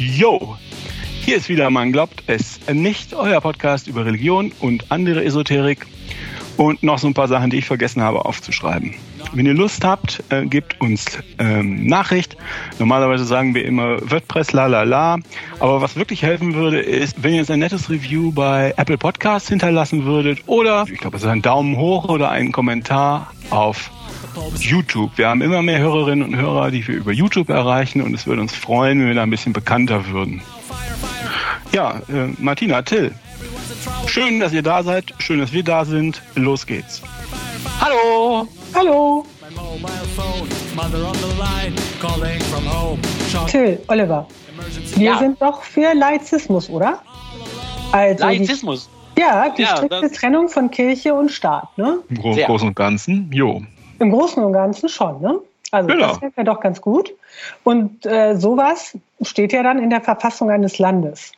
Yo! Hier ist wieder Man glaubt es nicht, euer Podcast über Religion und andere Esoterik und noch so ein paar Sachen, die ich vergessen habe aufzuschreiben. Wenn ihr Lust habt, äh, gebt uns ähm, Nachricht. Normalerweise sagen wir immer WordPress, la la la. Aber was wirklich helfen würde, ist, wenn ihr uns ein nettes Review bei Apple Podcasts hinterlassen würdet oder, ich glaube, es ist ein Daumen hoch oder einen Kommentar auf YouTube. Wir haben immer mehr Hörerinnen und Hörer, die wir über YouTube erreichen und es würde uns freuen, wenn wir da ein bisschen bekannter würden. Ja, äh, Martina, Till, schön, dass ihr da seid, schön, dass wir da sind. Los geht's. Hallo! Hallo! Till, Oliver, wir Ja. sind doch für Laizismus, oder? Also Laizismus. Die, ja, die Ja, strikte Trennung von Kirche und Staat, ne? Im. Großen und Ganzen, jo. Im Großen und Ganzen schon, ne? Also Genau. das wäre doch ganz gut. Und äh, sowas steht ja dann in der Verfassung eines Landes.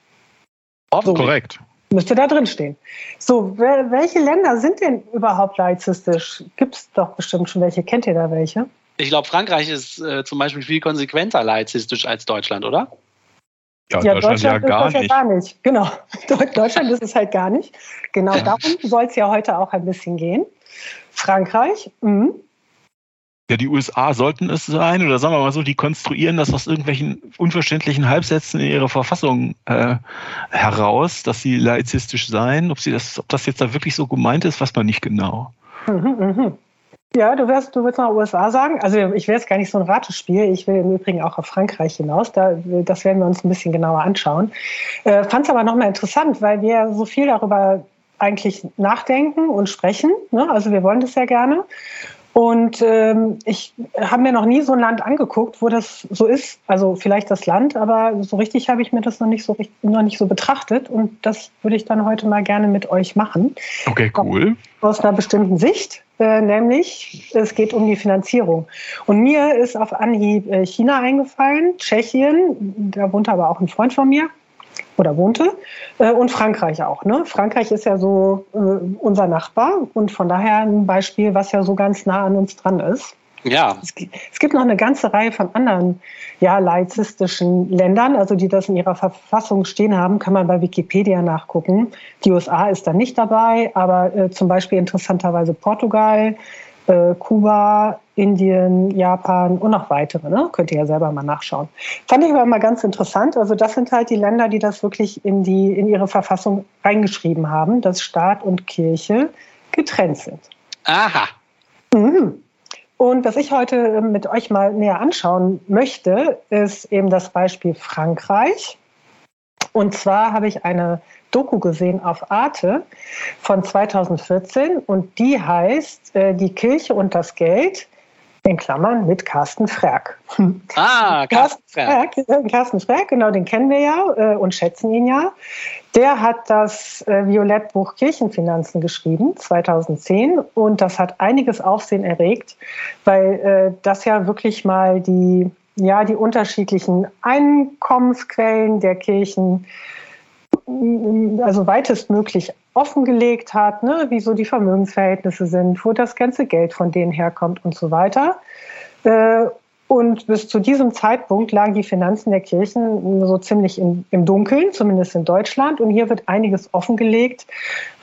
Hoffentlich. Korrekt. Müsste da drin stehen. So, wel- welche Länder sind denn überhaupt laizistisch? Gibt es doch bestimmt schon welche. Kennt ihr da welche? Ich glaube, Frankreich ist äh, zum Beispiel viel konsequenter laizistisch als Deutschland, oder? Ja, Deutschland, ja ist gar ja nicht. gar nicht. Genau. Deu- Deutschland ist es halt gar nicht. Genau darum soll es ja heute auch ein bisschen gehen. Frankreich, mhm. Ja, die USA sollten es sein, oder sagen wir mal so, die konstruieren das aus irgendwelchen unverständlichen Halbsätzen in ihrer Verfassung äh, heraus, dass sie laizistisch seien. Ob, sie das, ob das jetzt da wirklich so gemeint ist, weiß man nicht genau. Mhm, mhm. Ja, du wirst, du willst nach USA sagen. Also ich will jetzt gar nicht so ein Ratespiel. Ich will im Übrigen auch auf Frankreich hinaus. Da, das werden wir uns ein bisschen genauer anschauen. Äh, Fand es aber nochmal interessant, weil wir so viel darüber eigentlich nachdenken und sprechen. Ne? Also wir wollen das ja gerne. Und ähm, ich habe mir noch nie so ein Land angeguckt, wo das so ist. Also vielleicht das Land, aber so richtig habe ich mir das noch nicht so noch nicht so betrachtet. Und das würde ich dann heute mal gerne mit euch machen Okay, cool. aus einer bestimmten Sicht, äh, nämlich es geht um die Finanzierung. Und mir ist auf Anhieb äh, China eingefallen, Tschechien, da wohnte aber auch ein Freund von mir oder wohnte, äh, und Frankreich auch. Ne? Frankreich ist ja so äh, unser Nachbar und von daher ein Beispiel, was ja so ganz nah an uns dran ist. Ja. Es es gibt noch eine ganze Reihe von anderen ja, laizistischen Ländern, also die das in ihrer Verfassung stehen haben, kann man bei Wikipedia nachgucken. Die USA ist da nicht dabei, aber äh, zum Beispiel interessanterweise Portugal, äh, Kuba, Indien, Japan und noch weitere. Ne? Könnt ihr ja selber mal nachschauen. Fand ich aber mal ganz interessant. Also das sind halt die Länder, die das wirklich in, die, in ihre Verfassung reingeschrieben haben, dass Staat und Kirche getrennt sind. Aha. Mhm. Und was ich heute mit euch mal näher anschauen möchte, ist eben das Beispiel Frankreich. Und zwar habe ich eine Doku gesehen auf Arte von 2014 und die heißt äh, Die Kirche und das Geld, in Klammern mit Carsten Frerk. Ah, Carsten Frerk. Carsten Frerk, genau, den kennen wir ja äh, und schätzen ihn ja. Der hat das äh, Violettbuch Kirchenfinanzen geschrieben, 2010, und das hat einiges Aufsehen erregt, weil äh, das ja wirklich mal die, ja, die unterschiedlichen Einkommensquellen der Kirchen also weitestmöglich offengelegt hat, ne, wie so die Vermögensverhältnisse sind, wo das ganze Geld von denen herkommt und so weiter. Äh, und bis zu diesem Zeitpunkt lagen die Finanzen der Kirchen so ziemlich im, Dunkeln, zumindest in Deutschland. Und hier wird einiges offengelegt,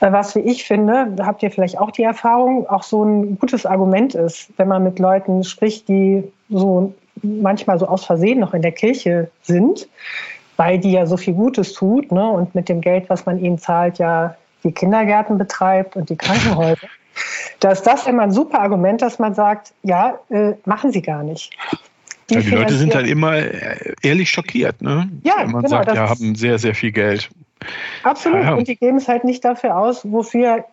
äh, was, wie ich finde, habt ihr vielleicht auch die Erfahrung, auch so ein gutes Argument ist, wenn man mit Leuten spricht, die so manchmal so aus Versehen noch in der Kirche sind, weil die ja so viel Gutes tut ne, und mit dem Geld, was man ihnen zahlt, ja die Kindergärten betreibt und die Krankenhäuser. Da ist das immer ein super Argument, dass man sagt, ja, äh, machen sie gar nicht. Ja, die Leute sind finanzieren- halt immer äh, ehrlich schockiert, ne? Ja, Wenn man genau, sagt, ja, haben sehr, sehr viel Geld. Absolut. Ja. Und die geben es halt nicht dafür aus, wofür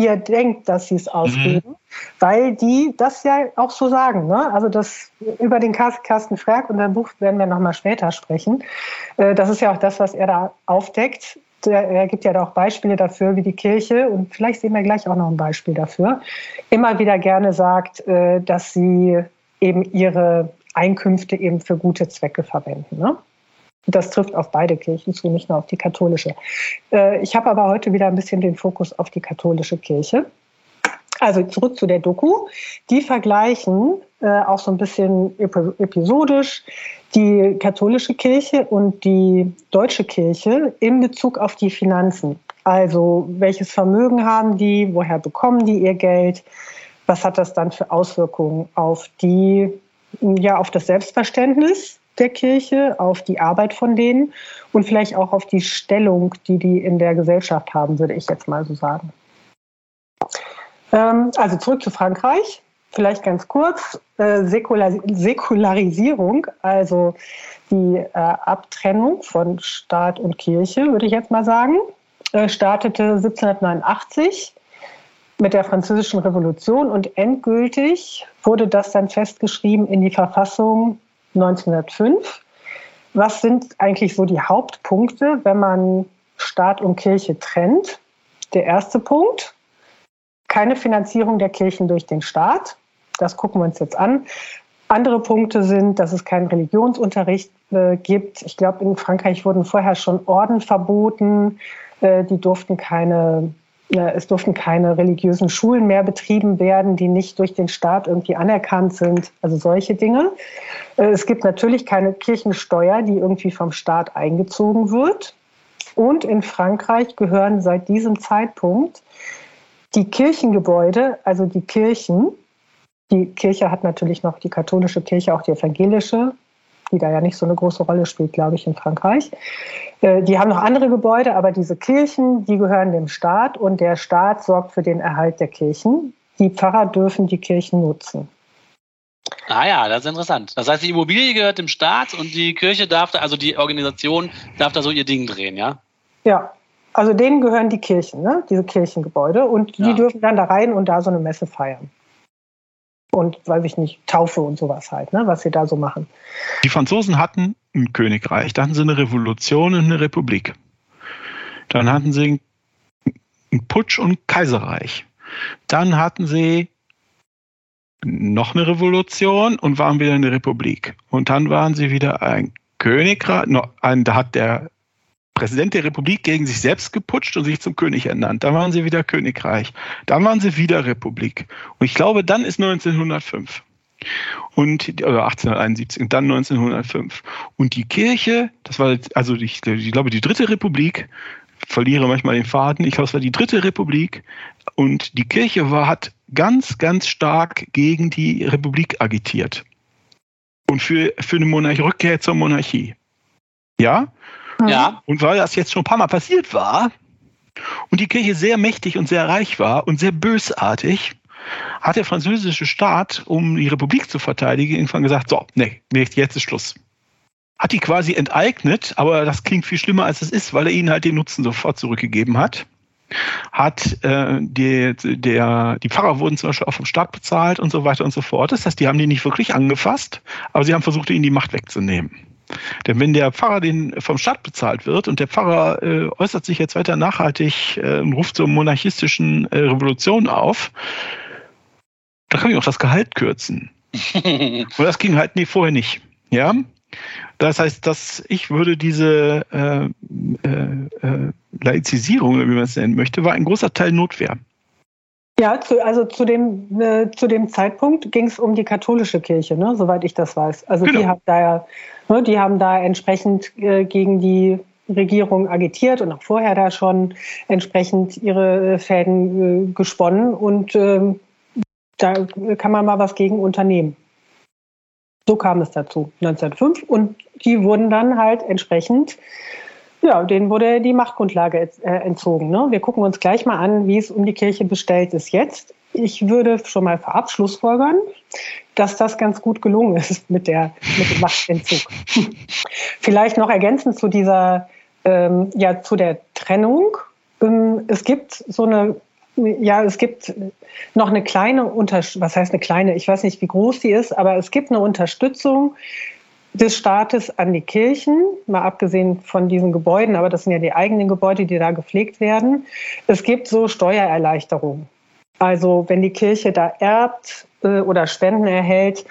ihr denkt, dass sie es Mhm. ausgeben, weil die das ja auch so sagen. Ne? Also das über den Car- Carsten Frerk und sein Buch werden wir nochmal später sprechen. Äh, Das ist ja auch das, was er da aufdeckt. Er gibt ja da auch Beispiele dafür, wie die Kirche, und vielleicht sehen wir gleich auch noch ein Beispiel dafür, immer wieder gerne sagt, äh, dass sie eben ihre Einkünfte eben für gute Zwecke verwenden. Ne? Das trifft auf beide Kirchen zu, nicht nur auf die katholische. Äh, Ich habe aber heute wieder ein bisschen den Fokus auf die katholische Kirche. Also zurück zu der Doku. Die vergleichen äh, auch so ein bisschen episodisch, die katholische Kirche und die deutsche Kirche in Bezug auf die Finanzen. Also welches Vermögen haben die, woher bekommen die ihr Geld, was hat das dann für Auswirkungen auf die, ja, auf das Selbstverständnis der Kirche, auf die Arbeit von denen und vielleicht auch auf die Stellung, die die in der Gesellschaft haben, würde ich jetzt mal so sagen. Ähm, also zurück zu Frankreich. Vielleicht ganz kurz, äh, Säkular Säkularisierung, also die äh, Abtrennung von Staat und Kirche, würde ich jetzt mal sagen, äh, startete 1789 mit der Französischen Revolution und endgültig wurde das dann festgeschrieben in die Verfassung 1905. Was sind eigentlich so die Hauptpunkte, wenn man Staat und Kirche trennt? Der erste Punkt, keine Finanzierung der Kirchen durch den Staat. Das gucken wir uns jetzt an. Andere Punkte sind, dass es keinen Religionsunterricht äh, gibt. Ich glaube, in Frankreich wurden vorher schon Orden verboten. Äh, die durften keine, äh, es durften keine religiösen Schulen mehr betrieben werden, die nicht durch den Staat irgendwie anerkannt sind. Also solche Dinge. Äh, es gibt natürlich keine Kirchensteuer, die irgendwie vom Staat eingezogen wird. Und in Frankreich gehören seit diesem Zeitpunkt die Kirchengebäude, also die Kirchen, die Kirche hat natürlich noch die katholische Kirche, auch die evangelische, die da ja nicht so eine große Rolle spielt, glaube ich, in Frankreich. Äh, die haben noch andere Gebäude, aber diese Kirchen, die gehören dem Staat und der Staat sorgt für den Erhalt der Kirchen. Die Pfarrer dürfen die Kirchen nutzen. Ah ja, das ist interessant. Das heißt, die Immobilie gehört dem Staat und die Kirche darf da, also die Organisation darf da so ihr Ding drehen, ja? Ja, also denen gehören die Kirchen, ne? diese Kirchengebäude. Und die ja. dürfen dann da rein und da so eine Messe feiern. Und weiß ich nicht, Taufe und sowas halt, ne? was sie da so machen. Die Franzosen hatten ein Königreich, dann hatten sie eine Revolution und eine Republik. Dann hatten sie einen Putsch und Kaiserreich. Dann hatten sie noch eine Revolution und waren wieder eine Republik. Und dann waren sie wieder ein Königreich. Da hat der Präsident der Republik gegen sich selbst geputscht und sich zum König ernannt. Dann waren sie wieder Königreich. Dann waren sie wieder Republik. Und ich glaube, dann ist 1905. Und oder 1871 und dann 1905. Und die Kirche, das war also ich, ich glaube die dritte Republik, verliere manchmal den Faden. Ich glaube, es war die dritte Republik und die Kirche war, hat ganz, ganz stark gegen die Republik agitiert und für, für eine Monarchie, Rückkehr zur Monarchie. Ja, ja. Und weil das jetzt schon ein paar Mal passiert war und die Kirche sehr mächtig und sehr reich war und sehr bösartig, hat der französische Staat, um die Republik zu verteidigen, irgendwann gesagt, so, nee, nee, jetzt ist Schluss. Hat die quasi enteignet, aber das klingt viel schlimmer, als es ist, weil er ihnen halt den Nutzen sofort zurückgegeben hat. Hat äh, die, der, die Pfarrer wurden zum Beispiel auch vom Staat bezahlt und so weiter und so fort. Das heißt, die haben die nicht wirklich angefasst, aber sie haben versucht, ihnen die Macht wegzunehmen. Denn wenn der Pfarrer den vom Staat bezahlt wird und der Pfarrer äh, äußert sich jetzt weiter nachhaltig äh, und ruft zur monarchistischen äh, Revolution auf, dann kann ich auch das Gehalt kürzen. und das ging halt nie vorher nicht. Ja. Das heißt, dass ich würde diese äh, äh, äh Laizisierung, wie man es nennen möchte, war ein großer Teil Notwehr. Ja, zu, also zu dem, äh, zu dem Zeitpunkt ging es um die katholische Kirche, ne, soweit ich das weiß. Also genau. die, haben da ja, ne, die haben da entsprechend äh, gegen die Regierung agitiert und auch vorher da schon entsprechend ihre Fäden äh, gesponnen und ähm, da kann man mal was gegen unternehmen. So kam es dazu 1905 und die wurden dann halt entsprechend ja, denen wurde die Machtgrundlage äh, entzogen. Ne? Wir gucken uns gleich mal an, wie es um die Kirche bestellt ist jetzt. Ich würde schon mal vorab schlussfolgern, dass das ganz gut gelungen ist mit, der, mit dem Machtentzug. Vielleicht noch ergänzend zu dieser, ähm, ja, zu der Trennung. Ähm, es gibt so eine ja, es gibt noch eine kleine Unterstützung, was heißt eine kleine, ich weiß nicht, wie groß die ist, aber es gibt eine Unterstützung des Staates an die Kirchen, mal abgesehen von diesen Gebäuden, aber das sind ja die eigenen Gebäude, die da gepflegt werden. Es gibt so Steuererleichterungen. Also wenn die Kirche da erbt äh, oder Spenden erhält,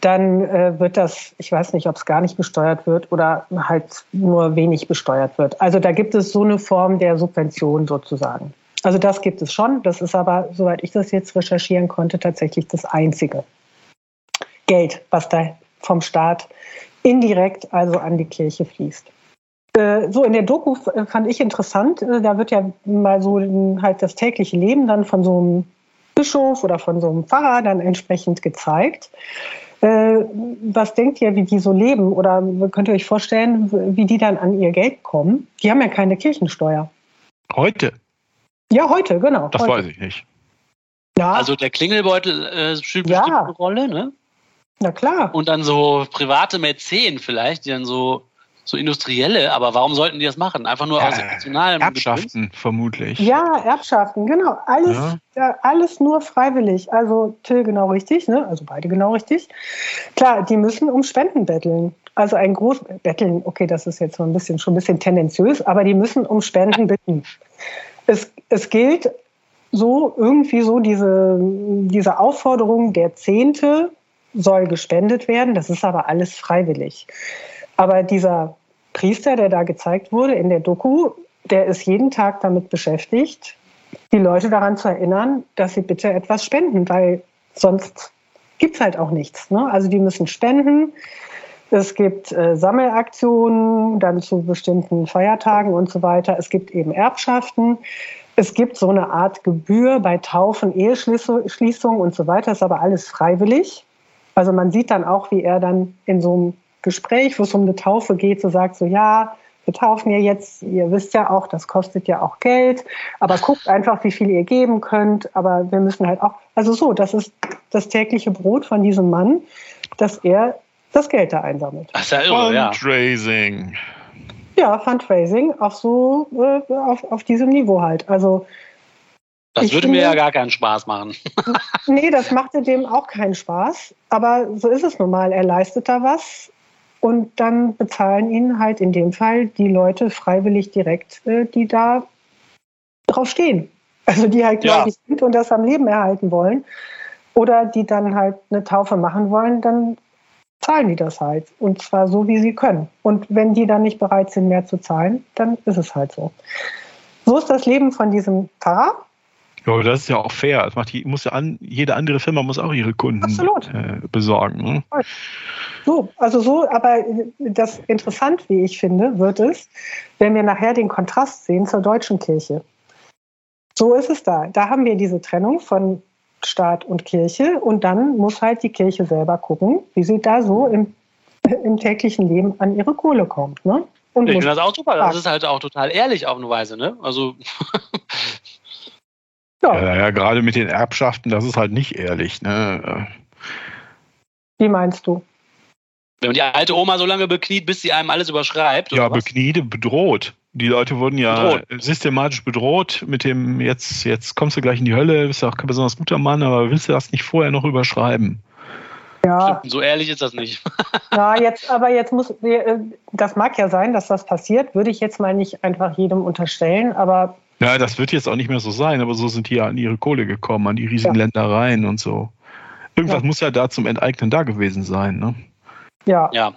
dann äh, wird das, ich weiß nicht, ob es gar nicht besteuert wird oder halt nur wenig besteuert wird. Also da gibt es so eine Form der Subvention sozusagen. Also das gibt es schon. Das ist aber, soweit ich das jetzt recherchieren konnte, tatsächlich das Einzige. Geld, was da vom Staat indirekt also an die Kirche fließt. Äh, so in der Doku fand ich interessant, äh, da wird ja mal so halt das tägliche Leben dann von so einem Bischof oder von so einem Pfarrer dann entsprechend gezeigt. Äh, was denkt ihr, wie die so leben? Oder könnt ihr euch vorstellen, wie die dann an ihr Geld kommen? Die haben ja keine Kirchensteuer. Heute? Ja, heute, genau. Das heute. weiß ich nicht. Ja. Also der Klingelbeutel äh, spielt ja. bestimmt eine Rolle, ne? Na klar. Und dann so private Mäzen vielleicht, die dann so so Industrielle, aber warum sollten die das machen? Einfach nur ja, aus emotionalem Erbschaften Bedürfnis? vermutlich. Ja, Erbschaften, genau. Alles, ja. Ja, alles nur freiwillig. Also Till genau richtig, ne? also beide genau richtig. Klar, die müssen um Spenden betteln. Also ein groß betteln, okay, das ist jetzt so ein bisschen schon ein bisschen tendenziös, aber die müssen um Spenden bitten. Es, es gilt so irgendwie so diese, diese Aufforderung, der Zehnte soll gespendet werden. Das ist aber alles freiwillig. Aber dieser Priester, der da gezeigt wurde in der Doku, der ist jeden Tag damit beschäftigt, die Leute daran zu erinnern, dass sie bitte etwas spenden, weil sonst gibt es halt auch nichts. Ne? Also die müssen spenden. Es gibt äh, Sammelaktionen, dann zu bestimmten Feiertagen und so weiter. Es gibt eben Erbschaften. Es gibt so eine Art Gebühr bei Taufen, Eheschließungen und so weiter. Das ist aber alles freiwillig. Also man sieht dann auch, wie er dann in so einem Gespräch, wo es um eine Taufe geht, so sagt so, ja, wir taufen ja jetzt, ihr wisst ja auch, das kostet ja auch Geld, aber guckt einfach, wie viel ihr geben könnt, aber wir müssen halt auch, also so, das ist das tägliche Brot von diesem Mann, dass er das Geld da einsammelt. Ach, ist ja irre, Fundraising. Ja. ja, Fundraising, auch so äh, auf, auf diesem Niveau halt. Also das würde finde, mir ja gar keinen Spaß machen. nee, das machte dem auch keinen Spaß. Aber so ist es nun mal. Er leistet da was und dann bezahlen ihn halt in dem Fall die Leute freiwillig direkt, äh, die da drauf stehen. Also die halt ja. gläubig sind und das am Leben erhalten wollen. Oder die dann halt eine Taufe machen wollen, dann zahlen die das halt. Und zwar so, wie sie können. Und wenn die dann nicht bereit sind, mehr zu zahlen, dann ist es halt so. So ist das Leben von diesem Pfarrer. Ja, aber das ist ja auch fair. Das macht die, muss ja an, jede andere Firma muss auch ihre Kunden äh, besorgen. Ne? So, also so, aber das interessant, wie ich finde, wird es, wenn wir nachher den Kontrast sehen zur deutschen Kirche. So ist es da. Da haben wir diese Trennung von Staat und Kirche und dann muss halt die Kirche selber gucken, wie sie da so im, im täglichen Leben an ihre Kohle kommt. Ne? Und ich finde das auch super. Das ist halt auch total ehrlich auf eine Weise. Ne? Also Ja. ja, ja, gerade mit den Erbschaften, das ist halt nicht ehrlich. Ne? Wie meinst du? Wenn man die alte Oma so lange bekniet, bis sie einem alles überschreibt. Ja, bekniet, bedroht. Die Leute wurden ja bedroht. systematisch bedroht mit dem, jetzt, jetzt kommst du gleich in die Hölle, bist ja auch kein besonders guter Mann, aber willst du das nicht vorher noch überschreiben? Ja. Stimmt, so ehrlich ist das nicht. ja, jetzt, aber jetzt muss, äh, das mag ja sein, dass das passiert, würde ich jetzt mal nicht einfach jedem unterstellen, aber ja, das wird jetzt auch nicht mehr so sein, aber so sind die ja an ihre Kohle gekommen, an die riesigen ja. Ländereien und so. Irgendwas ja. muss ja da zum Enteignen da gewesen sein, ne? Ja. Ja.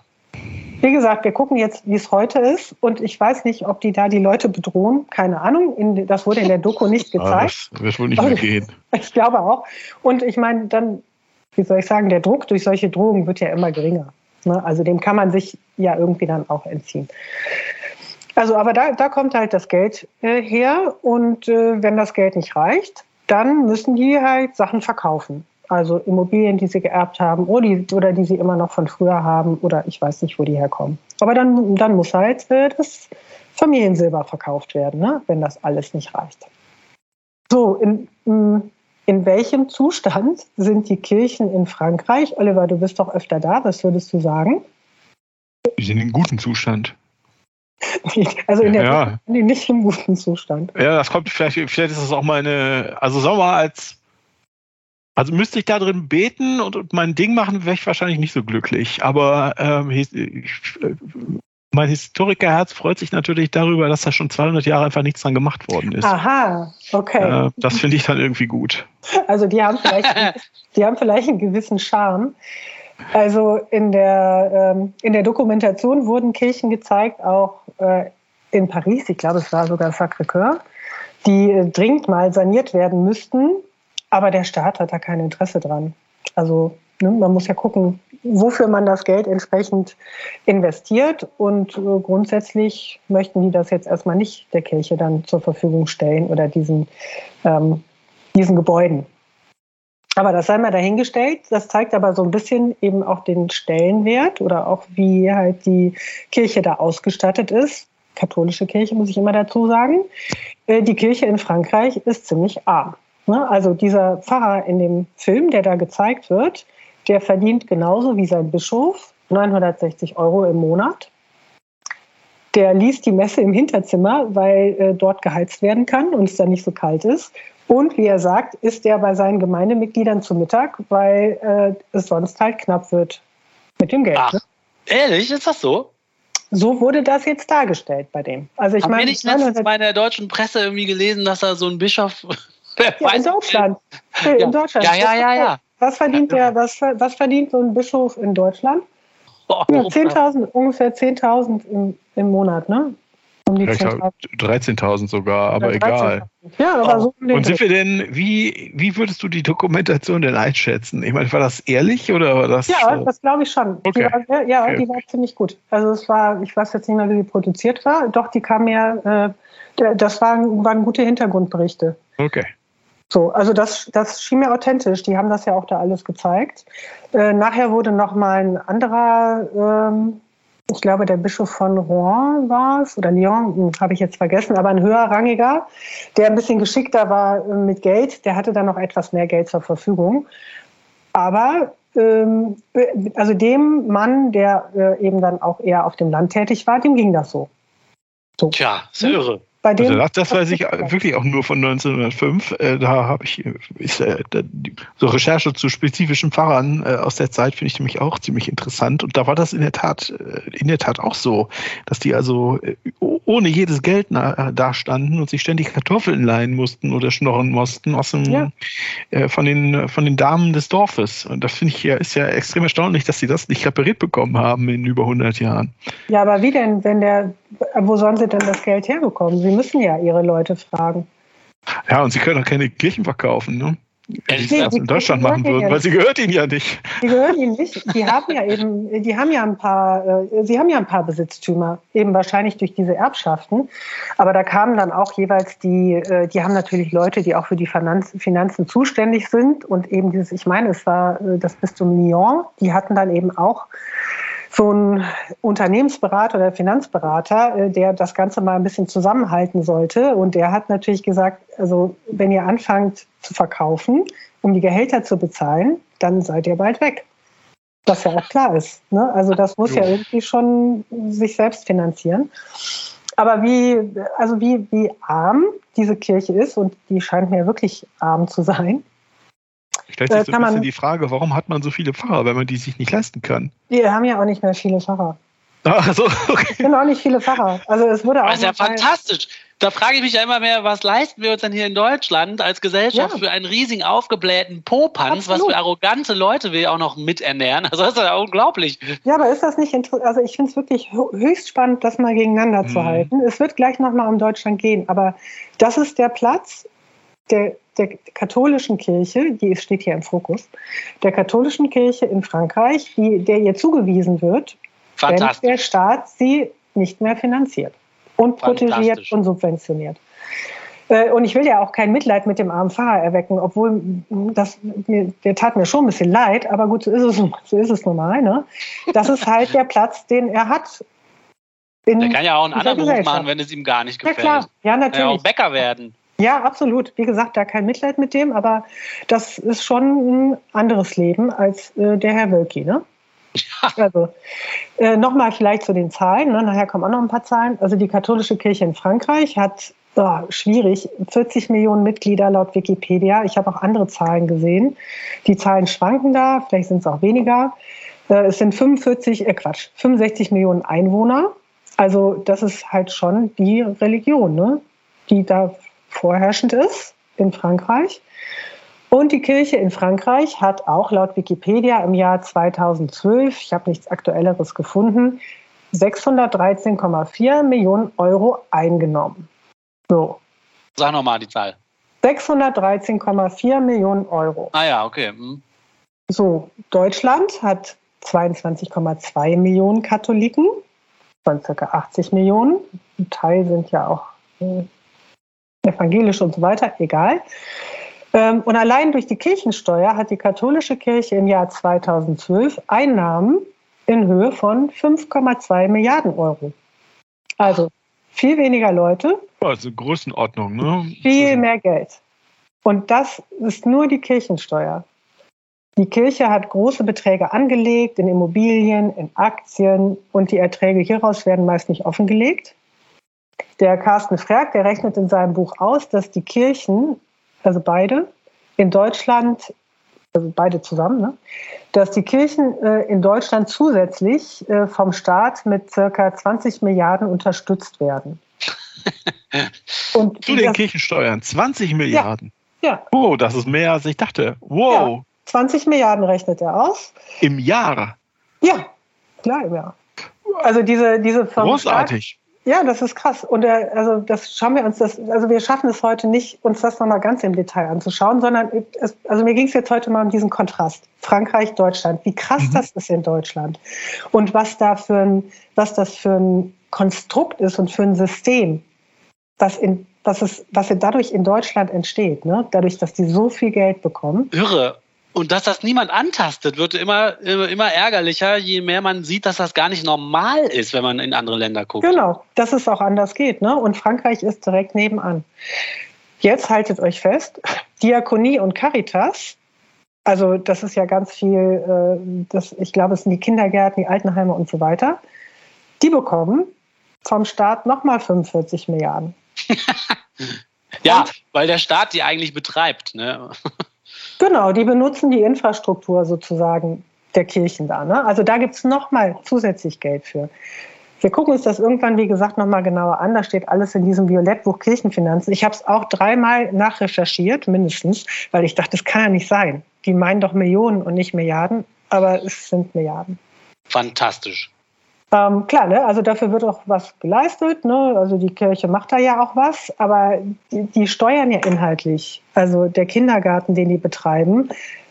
Wie gesagt, wir gucken jetzt, wie es heute ist. Und ich weiß nicht, ob die da die Leute bedrohen. Keine Ahnung. In, das wurde in der Doku nicht gezeigt. das wird wohl nicht mehr gehen. Ich glaube auch. Und ich meine, dann, wie soll ich sagen, der Druck durch solche Drogen wird ja immer geringer. Ne? Also dem kann man sich ja irgendwie dann auch entziehen. Also, aber da, da kommt halt das Geld äh, her und äh, wenn das Geld nicht reicht, dann müssen die halt Sachen verkaufen. Also Immobilien, die sie geerbt haben oder die, oder die sie immer noch von früher haben oder ich weiß nicht, wo die herkommen. Aber dann, dann muss halt äh, das Familiensilber verkauft werden, ne? wenn das alles nicht reicht. So, in, in welchem Zustand sind die Kirchen in Frankreich? Oliver, du bist doch öfter da, was würdest du sagen? Die sind in gutem Zustand. Also in der ja. nicht im guten Zustand. Ja, das kommt vielleicht, vielleicht ist das auch meine, also sagen wir mal, als, also müsste ich da drin beten und, und mein Ding machen, wäre ich wahrscheinlich nicht so glücklich. Aber ähm, ich, mein Historikerherz freut sich natürlich darüber, dass da schon 200 Jahre einfach nichts dran gemacht worden ist. Aha, okay. Äh, das finde ich dann irgendwie gut. Also die haben vielleicht, die haben vielleicht einen gewissen Charme. Also in der, ähm, in der Dokumentation wurden Kirchen gezeigt, auch äh, in Paris, ich glaube, es war sogar Sacré-Cœur, die äh, dringend mal saniert werden müssten, aber der Staat hat da kein Interesse dran. Also ne, man muss ja gucken, wofür man das Geld entsprechend investiert. Und äh, grundsätzlich möchten die das jetzt erstmal nicht der Kirche dann zur Verfügung stellen oder diesen, ähm, diesen Gebäuden. Aber das sei mal dahingestellt. Das zeigt aber so ein bisschen eben auch den Stellenwert oder auch wie halt die Kirche da ausgestattet ist. Katholische Kirche muss ich immer dazu sagen. Äh, die Kirche in Frankreich ist ziemlich arm. Ne? Also dieser Pfarrer in dem Film, der da gezeigt wird, der verdient genauso wie sein Bischof 960 Euro im Monat. Der liest die Messe im Hinterzimmer, weil äh, dort geheizt werden kann und es dann nicht so kalt ist. Und wie er sagt, ist er bei seinen Gemeindemitgliedern zu Mittag, weil äh, es sonst halt knapp wird mit dem Geld. Ach, ne? ehrlich, ist das so? So wurde das jetzt dargestellt bei dem. Also ich meine, ich letztens bei der deutschen Presse irgendwie gelesen, dass er so ein Bischof ja, in Deutschland. Ja. In Deutschland. Ja, ja, ja, ja. Was verdient der, was, was verdient so ein Bischof in Deutschland? Oh, ja, 10.000, ungefähr 10.000 im, im Monat, ne? Um die ja, 13.000 sogar, aber 13 egal. Ja, aber oh. so Und sind wir denn, wie, wie würdest du die Dokumentation denn einschätzen? Ich meine, war das ehrlich oder war das? Ja, so? das glaube ich schon. Okay. Die war, ja, okay. die war ziemlich gut. Also es war, ich weiß jetzt nicht mehr, wie sie produziert war. Doch, die kam ja, äh, das waren, waren gute Hintergrundberichte. Okay. So, also das, das schien mir authentisch. Die haben das ja auch da alles gezeigt. Äh, nachher wurde noch mal ein anderer, ähm, ich glaube, der Bischof von Rouen war es oder Lyon, hm, habe ich jetzt vergessen, aber ein höherrangiger, der ein bisschen geschickter war äh, mit Geld. Der hatte dann noch etwas mehr Geld zur Verfügung. Aber ähm, äh, also dem Mann, der äh, eben dann auch eher auf dem Land tätig war, dem ging das so. so. Tja, ist hm? irre. Bei dem, also das, weiß ich wirklich auch nur von 1905. Äh, da habe ich äh, so Recherche zu spezifischen Pfarrern äh, aus der Zeit finde ich nämlich auch ziemlich interessant. Und da war das in der Tat in der Tat auch so, dass die also ohne jedes Geld da standen und sich ständig Kartoffeln leihen mussten oder schnorren mussten aus dem, ja. äh, von den von den Damen des Dorfes. Und das finde ich ja ist ja extrem erstaunlich, dass sie das nicht repariert bekommen haben in über 100 Jahren. Ja, aber wie denn, wenn der wo sollen sie denn das Geld herbekommen? Sie müssen ja ihre Leute fragen. Ja, und sie können auch keine Kirchen verkaufen, ne? Wenn sie das in Deutschland machen würden, weil sie gehört ihnen ja nicht. Die gehören ihnen nicht. Die haben ja eben, die haben ja ein paar, äh, sie haben ja ein paar Besitztümer, eben wahrscheinlich durch diese Erbschaften. Aber da kamen dann auch jeweils die, äh, die haben natürlich Leute, die auch für die Finanzen zuständig sind und eben dieses, ich meine, es war äh, das Bistum Lyon, die hatten dann eben auch so ein Unternehmensberater oder Finanzberater, äh, der das Ganze mal ein bisschen zusammenhalten sollte. Und der hat natürlich gesagt, also wenn ihr anfangt zu verkaufen, um die Gehälter zu bezahlen, dann seid ihr bald weg. Was ja auch klar ist. Ne? Also das muss ja irgendwie schon sich selbst finanzieren. Aber wie, also wie, wie arm diese Kirche ist, und die scheint mir wirklich arm zu sein, Stellt sich so ein bisschen die Frage, warum hat man so viele Pfarrer, wenn man die sich nicht leisten kann? Wir haben ja auch nicht mehr viele Pfarrer. Ach so, okay. Es sind auch nicht viele Pfarrer. Also es wurde auch. Das ist ja fantastisch. Da frage ich mich ja immer mehr, was leisten wir uns denn hier in Deutschland als Gesellschaft ja. für einen riesigen aufgeblähten Popanz, Absolut. was für arrogante Leute wir auch noch miternähren. Also das ist ja unglaublich. Ja, aber ist das nicht interessant? Also ich finde es wirklich höchst spannend, das mal gegeneinander mhm. zu halten. Es wird gleich nochmal um Deutschland gehen, aber das ist der Platz, der der katholischen Kirche, die steht hier im Fokus, der katholischen Kirche in Frankreich, die, der ihr zugewiesen wird, wenn der Staat sie nicht mehr finanziert und protegiert und subventioniert. Äh, und ich will ja auch kein Mitleid mit dem armen Pfarrer erwecken, obwohl das, der tat mir schon ein bisschen leid, aber gut, so ist es, so ist es normal. Ne? Das ist halt der Platz, den er hat. der kann ja auch einen anderen Beruf machen, wenn es ihm gar nicht gefällt. Ja, klar. Ja, natürlich. Kann ja auch Bäcker werden. Ja, absolut. Wie gesagt, da kein Mitleid mit dem, aber das ist schon ein anderes Leben als äh, der Herr Wölki, ne? Also, äh, nochmal vielleicht zu den Zahlen. Ne? Nachher kommen auch noch ein paar Zahlen. Also die katholische Kirche in Frankreich hat, oh, schwierig, 40 Millionen Mitglieder laut Wikipedia. Ich habe auch andere Zahlen gesehen. Die Zahlen schwanken da, vielleicht sind es auch weniger. Äh, es sind 45, äh Quatsch, 65 Millionen Einwohner. Also das ist halt schon die Religion, ne? die da vorherrschend ist in Frankreich. Und die Kirche in Frankreich hat auch laut Wikipedia im Jahr 2012, ich habe nichts Aktuelleres gefunden, 613,4 Millionen Euro eingenommen. So. Sag nochmal die Zahl. 613,4 Millionen Euro. Ah ja, okay. Hm. So, Deutschland hat 22,2 Millionen Katholiken von ca. 80 Millionen. Ein Teil sind ja auch äh, evangelisch und so weiter, egal. Ähm, und allein durch die Kirchensteuer hat die katholische Kirche im Jahr 2012 Einnahmen in Höhe von 5,2 Milliarden Euro. Also viel weniger Leute. Also Größenordnung, ne? Viel mehr Geld. Und das ist nur die Kirchensteuer. Die Kirche hat große Beträge angelegt in Immobilien, in Aktien und die Erträge hieraus werden meist nicht offengelegt. Der Carsten Frerk, der rechnet in seinem Buch aus, dass die Kirchen, also beide, in Deutschland, also beide zusammen, ne, dass die Kirchen äh, in Deutschland zusätzlich äh, vom Staat mit circa 20 Milliarden unterstützt werden. Und Zu den das, Kirchensteuern, 20 Milliarden. Ja. ja. Oh, das ist mehr als ich dachte. Wow. Ja. 20 Milliarden rechnet er aus. Im Jahr? Ja, klar im Jahr. Also diese, diese Großartig. Ja, das ist krass. Und äh, also das schauen wir uns das, also wir schaffen es heute nicht, uns das nochmal ganz im Detail anzuschauen, sondern es, also mir ging es jetzt heute mal um diesen Kontrast. Frankreich, Deutschland, wie krass mhm. das ist in Deutschland. Und was da für ein, was das für ein Konstrukt ist und für ein System, was in was es, was dadurch in Deutschland entsteht, ne? dadurch, dass die so viel Geld bekommen. Irre. Und dass das niemand antastet, wird immer, immer ärgerlicher, je mehr man sieht, dass das gar nicht normal ist, wenn man in andere Länder guckt. Genau, dass es auch anders geht. Ne? Und Frankreich ist direkt nebenan. Jetzt haltet euch fest, Diakonie und Caritas, also das ist ja ganz viel, äh, das, ich glaube, es sind die Kindergärten, die Altenheime und so weiter, die bekommen vom Staat nochmal 45 Milliarden. ja, und, weil der Staat die eigentlich betreibt. Ne? Genau, die benutzen die Infrastruktur sozusagen der Kirchen da. Ne? Also da gibt es nochmal zusätzlich Geld für. Wir gucken uns das irgendwann, wie gesagt, nochmal genauer an. Da steht alles in diesem Violettbuch Kirchenfinanzen. Ich habe es auch dreimal nachrecherchiert, mindestens, weil ich dachte, das kann ja nicht sein. Die meinen doch Millionen und nicht Milliarden, aber es sind Milliarden. Fantastisch. Ähm, klar, ne? also dafür wird auch was geleistet. Ne? Also die Kirche macht da ja auch was, aber die, die steuern ja inhaltlich. Also der Kindergarten, den die betreiben,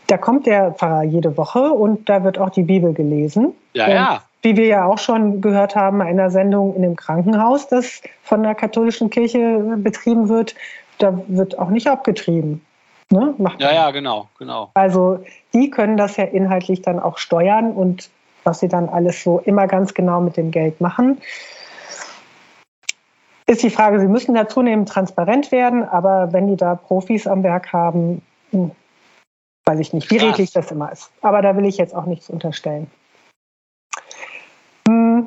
da kommt der Pfarrer jede Woche und da wird auch die Bibel gelesen. Ja, und ja. Wie wir ja auch schon gehört haben in einer Sendung in dem Krankenhaus, das von der katholischen Kirche betrieben wird, da wird auch nicht abgetrieben. Ne? Macht ja, ja, genau, genau. Also die können das ja inhaltlich dann auch steuern und was sie dann alles so immer ganz genau mit dem Geld machen. Ist die Frage, sie müssen da zunehmend transparent werden, aber wenn die da Profis am Werk haben, hm, weiß ich nicht, wie redlich das immer ist. Aber da will ich jetzt auch nichts unterstellen. Hm,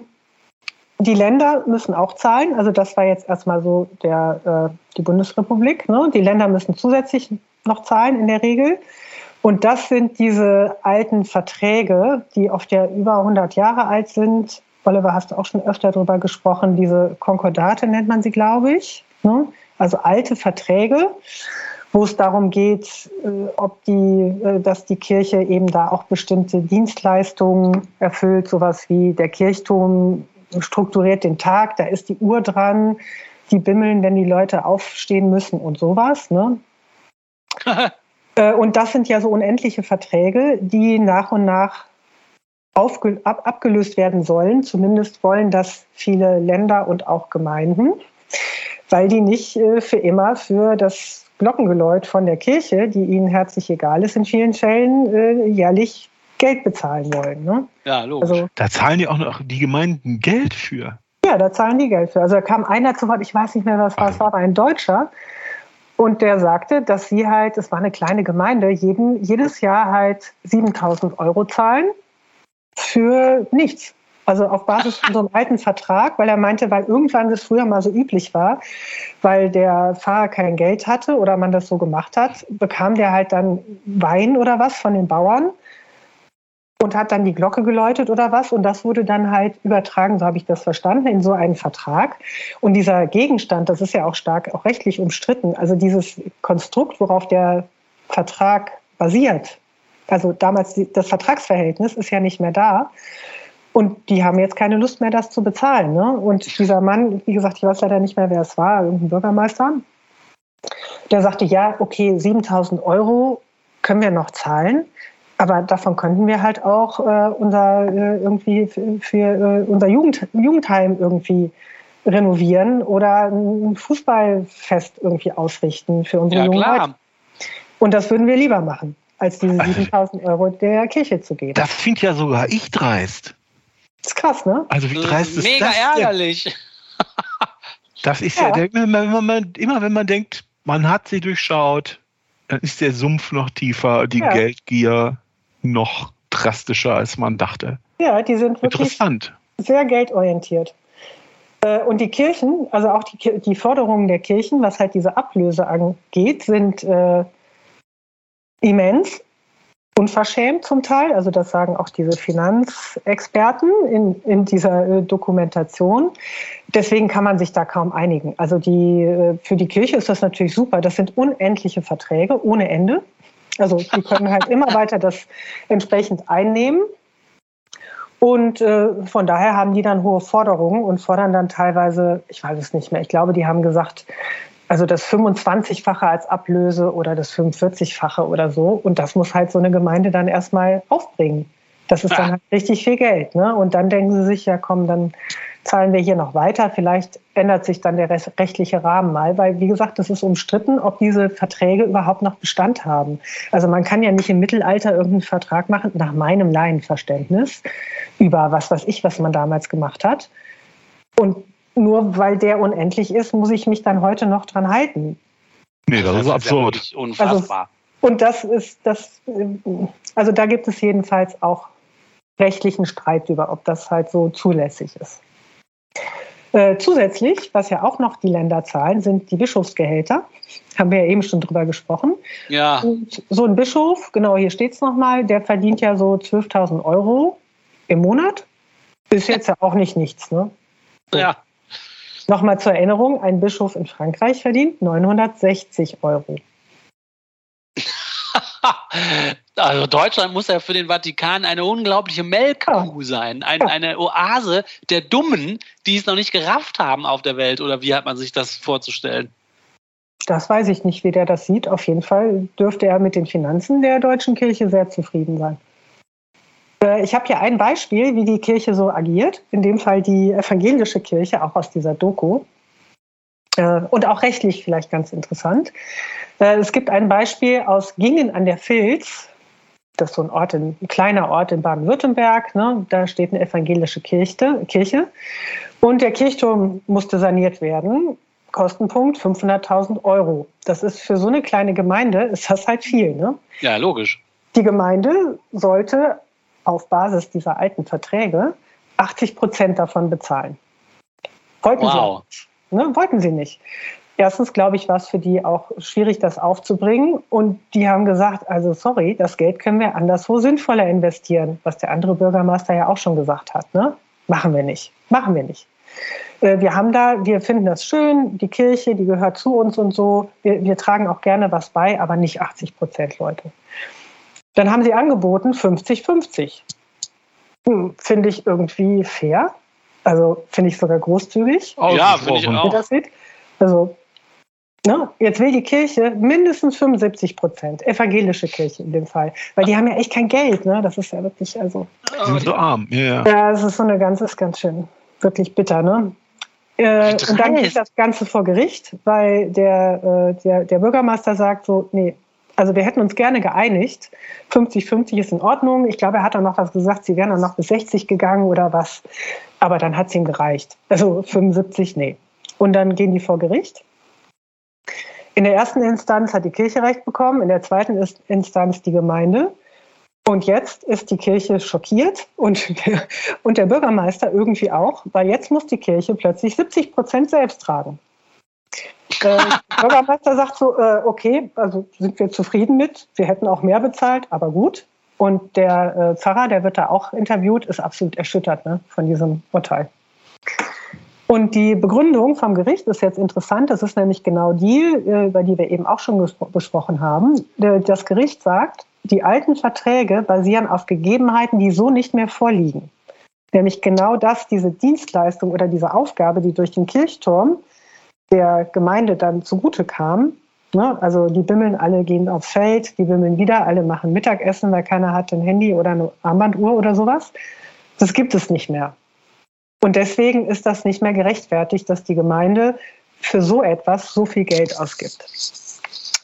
die Länder müssen auch zahlen. Also das war jetzt erstmal so der, äh, die Bundesrepublik. Ne? Die Länder müssen zusätzlich noch zahlen in der Regel. Und das sind diese alten Verträge, die oft ja über 100 Jahre alt sind. Oliver, hast du auch schon öfter darüber gesprochen. Diese Konkordate nennt man sie, glaube ich. Ne? Also alte Verträge, wo es darum geht, äh, ob die, äh, dass die Kirche eben da auch bestimmte Dienstleistungen erfüllt, sowas wie der Kirchturm strukturiert den Tag, da ist die Uhr dran, die bimmeln, wenn die Leute aufstehen müssen und sowas. Ne? Äh, und das sind ja so unendliche Verträge, die nach und nach aufge ab abgelöst werden sollen. Zumindest wollen das viele Länder und auch Gemeinden, weil die nicht äh, für immer für das Glockengeläut von der Kirche, die ihnen herzlich egal ist in vielen Fällen, äh, jährlich Geld bezahlen wollen. Ne? Ja, logisch. Also, da zahlen die auch noch die Gemeinden Geld für. Ja, da zahlen die Geld für. Also da kam einer zu Wort, ich weiß nicht mehr, was war, es war, aber ein Deutscher, und der sagte, dass sie halt, es war eine kleine Gemeinde, jeden, jedes Jahr halt 7000 Euro zahlen für nichts. Also auf Basis von einem alten Vertrag, weil er meinte, weil irgendwann das früher mal so üblich war, weil der Fahrer kein Geld hatte oder man das so gemacht hat, bekam der halt dann Wein oder was von den Bauern und hat dann die Glocke geläutet oder was. Und das wurde dann halt übertragen, so habe ich das verstanden, in so einen Vertrag. Und dieser Gegenstand, das ist ja auch stark auch rechtlich umstritten. Also dieses Konstrukt, worauf der Vertrag basiert, also damals das Vertragsverhältnis ist ja nicht mehr da. Und die haben jetzt keine Lust mehr, das zu bezahlen. Ne? Und dieser Mann, wie gesagt, ich weiß leider nicht mehr, wer es war, irgendein Bürgermeister, der sagte, ja, okay, 7000 Euro können wir noch zahlen. Aber davon könnten wir halt auch äh, unser äh, irgendwie für, für äh, unser Jugend, Jugendheim irgendwie renovieren oder ein Fußballfest irgendwie ausrichten für unsere ja, jungen klar. Leute. Und das würden wir lieber machen, als diese 7000 Euro der Kirche zu geben. Das finde ja sogar ich dreist. Das ist krass, ne? Also wie dreist ist Mega das ärgerlich. Denn? Das ist ja, ja wenn man, immer wenn man denkt, man hat sie durchschaut, dann ist der Sumpf noch tiefer, die ja. Geldgier noch drastischer, als man dachte. Ja, die sind wirklich Interessant. sehr geldorientiert. Äh, und die Kirchen, also auch die, die Forderungen der Kirchen, was halt diese Ablöse angeht, sind äh, immens unverschämt zum Teil. Also das sagen auch diese Finanzexperten in, in dieser äh, Dokumentation. Deswegen kann man sich da kaum einigen. Also die, äh, für die Kirche ist das natürlich super. Das sind unendliche Verträge ohne Ende. Also die können halt immer weiter das entsprechend einnehmen. Und äh, von daher haben die dann hohe Forderungen und fordern dann teilweise, ich weiß es nicht mehr, ich glaube, die haben gesagt, also das 25-fache als Ablöse oder das 45-fache oder so. Und das muss halt so eine Gemeinde dann erstmal aufbringen. Das ist dann halt richtig viel Geld. Ne? Und dann denken sie sich, ja komm, dann zahlen wir hier noch weiter. Vielleicht ändert sich dann der rechtliche Rahmen mal, weil, wie gesagt, es ist umstritten, ob diese Verträge überhaupt noch Bestand haben. Also man kann ja nicht im Mittelalter irgendeinen Vertrag machen, nach meinem Laienverständnis, über was weiß ich, was man damals gemacht hat. Und nur weil der unendlich ist, muss ich mich dann heute noch dran halten. Nee, das, das ist absurd. Ist ja unfassbar. Also, und das ist das, also da gibt es jedenfalls auch rechtlichen Streit über, ob das halt so zulässig ist. Äh, zusätzlich, was ja auch noch die Länder zahlen, sind die Bischofsgehälter. Haben wir ja eben schon drüber gesprochen. Ja. Und so ein Bischof, genau hier steht es nochmal, der verdient ja so 12.000 Euro im Monat. Ist jetzt ja auch nicht nichts, ne? So. Ja. Nochmal zur Erinnerung, ein Bischof in Frankreich verdient 960 Euro. Also Deutschland muss ja für den Vatikan eine unglaubliche Melkkuh sein, ein, eine Oase der Dummen, die es noch nicht gerafft haben auf der Welt. Oder wie hat man sich das vorzustellen? Das weiß ich nicht, wie der das sieht. Auf jeden Fall dürfte er mit den Finanzen der deutschen Kirche sehr zufrieden sein. Äh, ich habe hier ein Beispiel, wie die Kirche so agiert. In dem Fall die evangelische Kirche, auch aus dieser Doku. Äh, und auch rechtlich vielleicht ganz interessant. Äh, es gibt ein Beispiel aus Gingen an der Filz. Das ist so ein Ort, ein kleiner Ort in Baden-Württemberg. Ne? Da steht eine evangelische Kirche, Kirche. Und der Kirchturm musste saniert werden. Kostenpunkt 500.000 Euro. Das ist für so eine kleine Gemeinde, ist das halt viel. Ne? Ja, logisch. Die Gemeinde sollte auf Basis dieser alten Verträge 80 Prozent davon bezahlen. Wollten wow. sie nicht. Ne? Wollten sie nicht. Erstens, glaube ich, war es für die auch schwierig, das aufzubringen. Und die haben gesagt, also sorry, das Geld können wir anderswo sinnvoller investieren, was der andere Bürgermeister ja auch schon gesagt hat. Ne? Machen wir nicht. Machen wir nicht. Äh, wir haben da, wir finden das schön, die Kirche, die gehört zu uns und so. Wir, wir tragen auch gerne was bei, aber nicht 80 Prozent Leute. Dann haben sie angeboten 50-50. Hm, finde ich irgendwie fair. Also finde ich sogar großzügig. Oh, ja, finde ich auch. Das sieht. Also Ne? Jetzt will die Kirche mindestens 75 Prozent, evangelische Kirche in dem Fall, weil die haben ja echt kein Geld. Ne? Das ist ja wirklich, also. Die sind so arm, ja. Ja, ja das ist so eine ganz, ist ganz schön, wirklich bitter. Ne? Äh, und dann geht das Ganze vor Gericht, weil der, äh, der, der Bürgermeister sagt so, nee, also wir hätten uns gerne geeinigt. 50-50 ist in Ordnung. Ich glaube, er hat dann noch was gesagt, sie wären dann noch bis 60 gegangen oder was. Aber dann hat es ihm gereicht. Also 75, nee. Und dann gehen die vor Gericht. In der ersten Instanz hat die Kirche Recht bekommen, in der zweiten Instanz die Gemeinde. Und jetzt ist die Kirche schockiert und der, und der Bürgermeister irgendwie auch, weil jetzt muss die Kirche plötzlich 70 Prozent selbst tragen. Äh, der Bürgermeister sagt so, äh, okay, also sind wir zufrieden mit, wir hätten auch mehr bezahlt, aber gut. Und der äh, Pfarrer, der wird da auch interviewt, ist absolut erschüttert ne, von diesem Urteil. Und die Begründung vom Gericht ist jetzt interessant. Das ist nämlich genau die, äh, über die wir eben auch schon gesprochen haben. Das Gericht sagt, die alten Verträge basieren auf Gegebenheiten, die so nicht mehr vorliegen. Nämlich genau das, diese Dienstleistung oder diese Aufgabe, die durch den Kirchturm der Gemeinde dann zugute kam, Ne? Also die bimmeln alle, gehen aufs Feld, die bimmeln wieder, alle machen Mittagessen, weil keiner hat ein Handy oder eine Armbanduhr oder sowas. Das gibt es nicht mehr. Und deswegen ist das nicht mehr gerechtfertigt, dass die Gemeinde für so etwas so viel Geld ausgibt.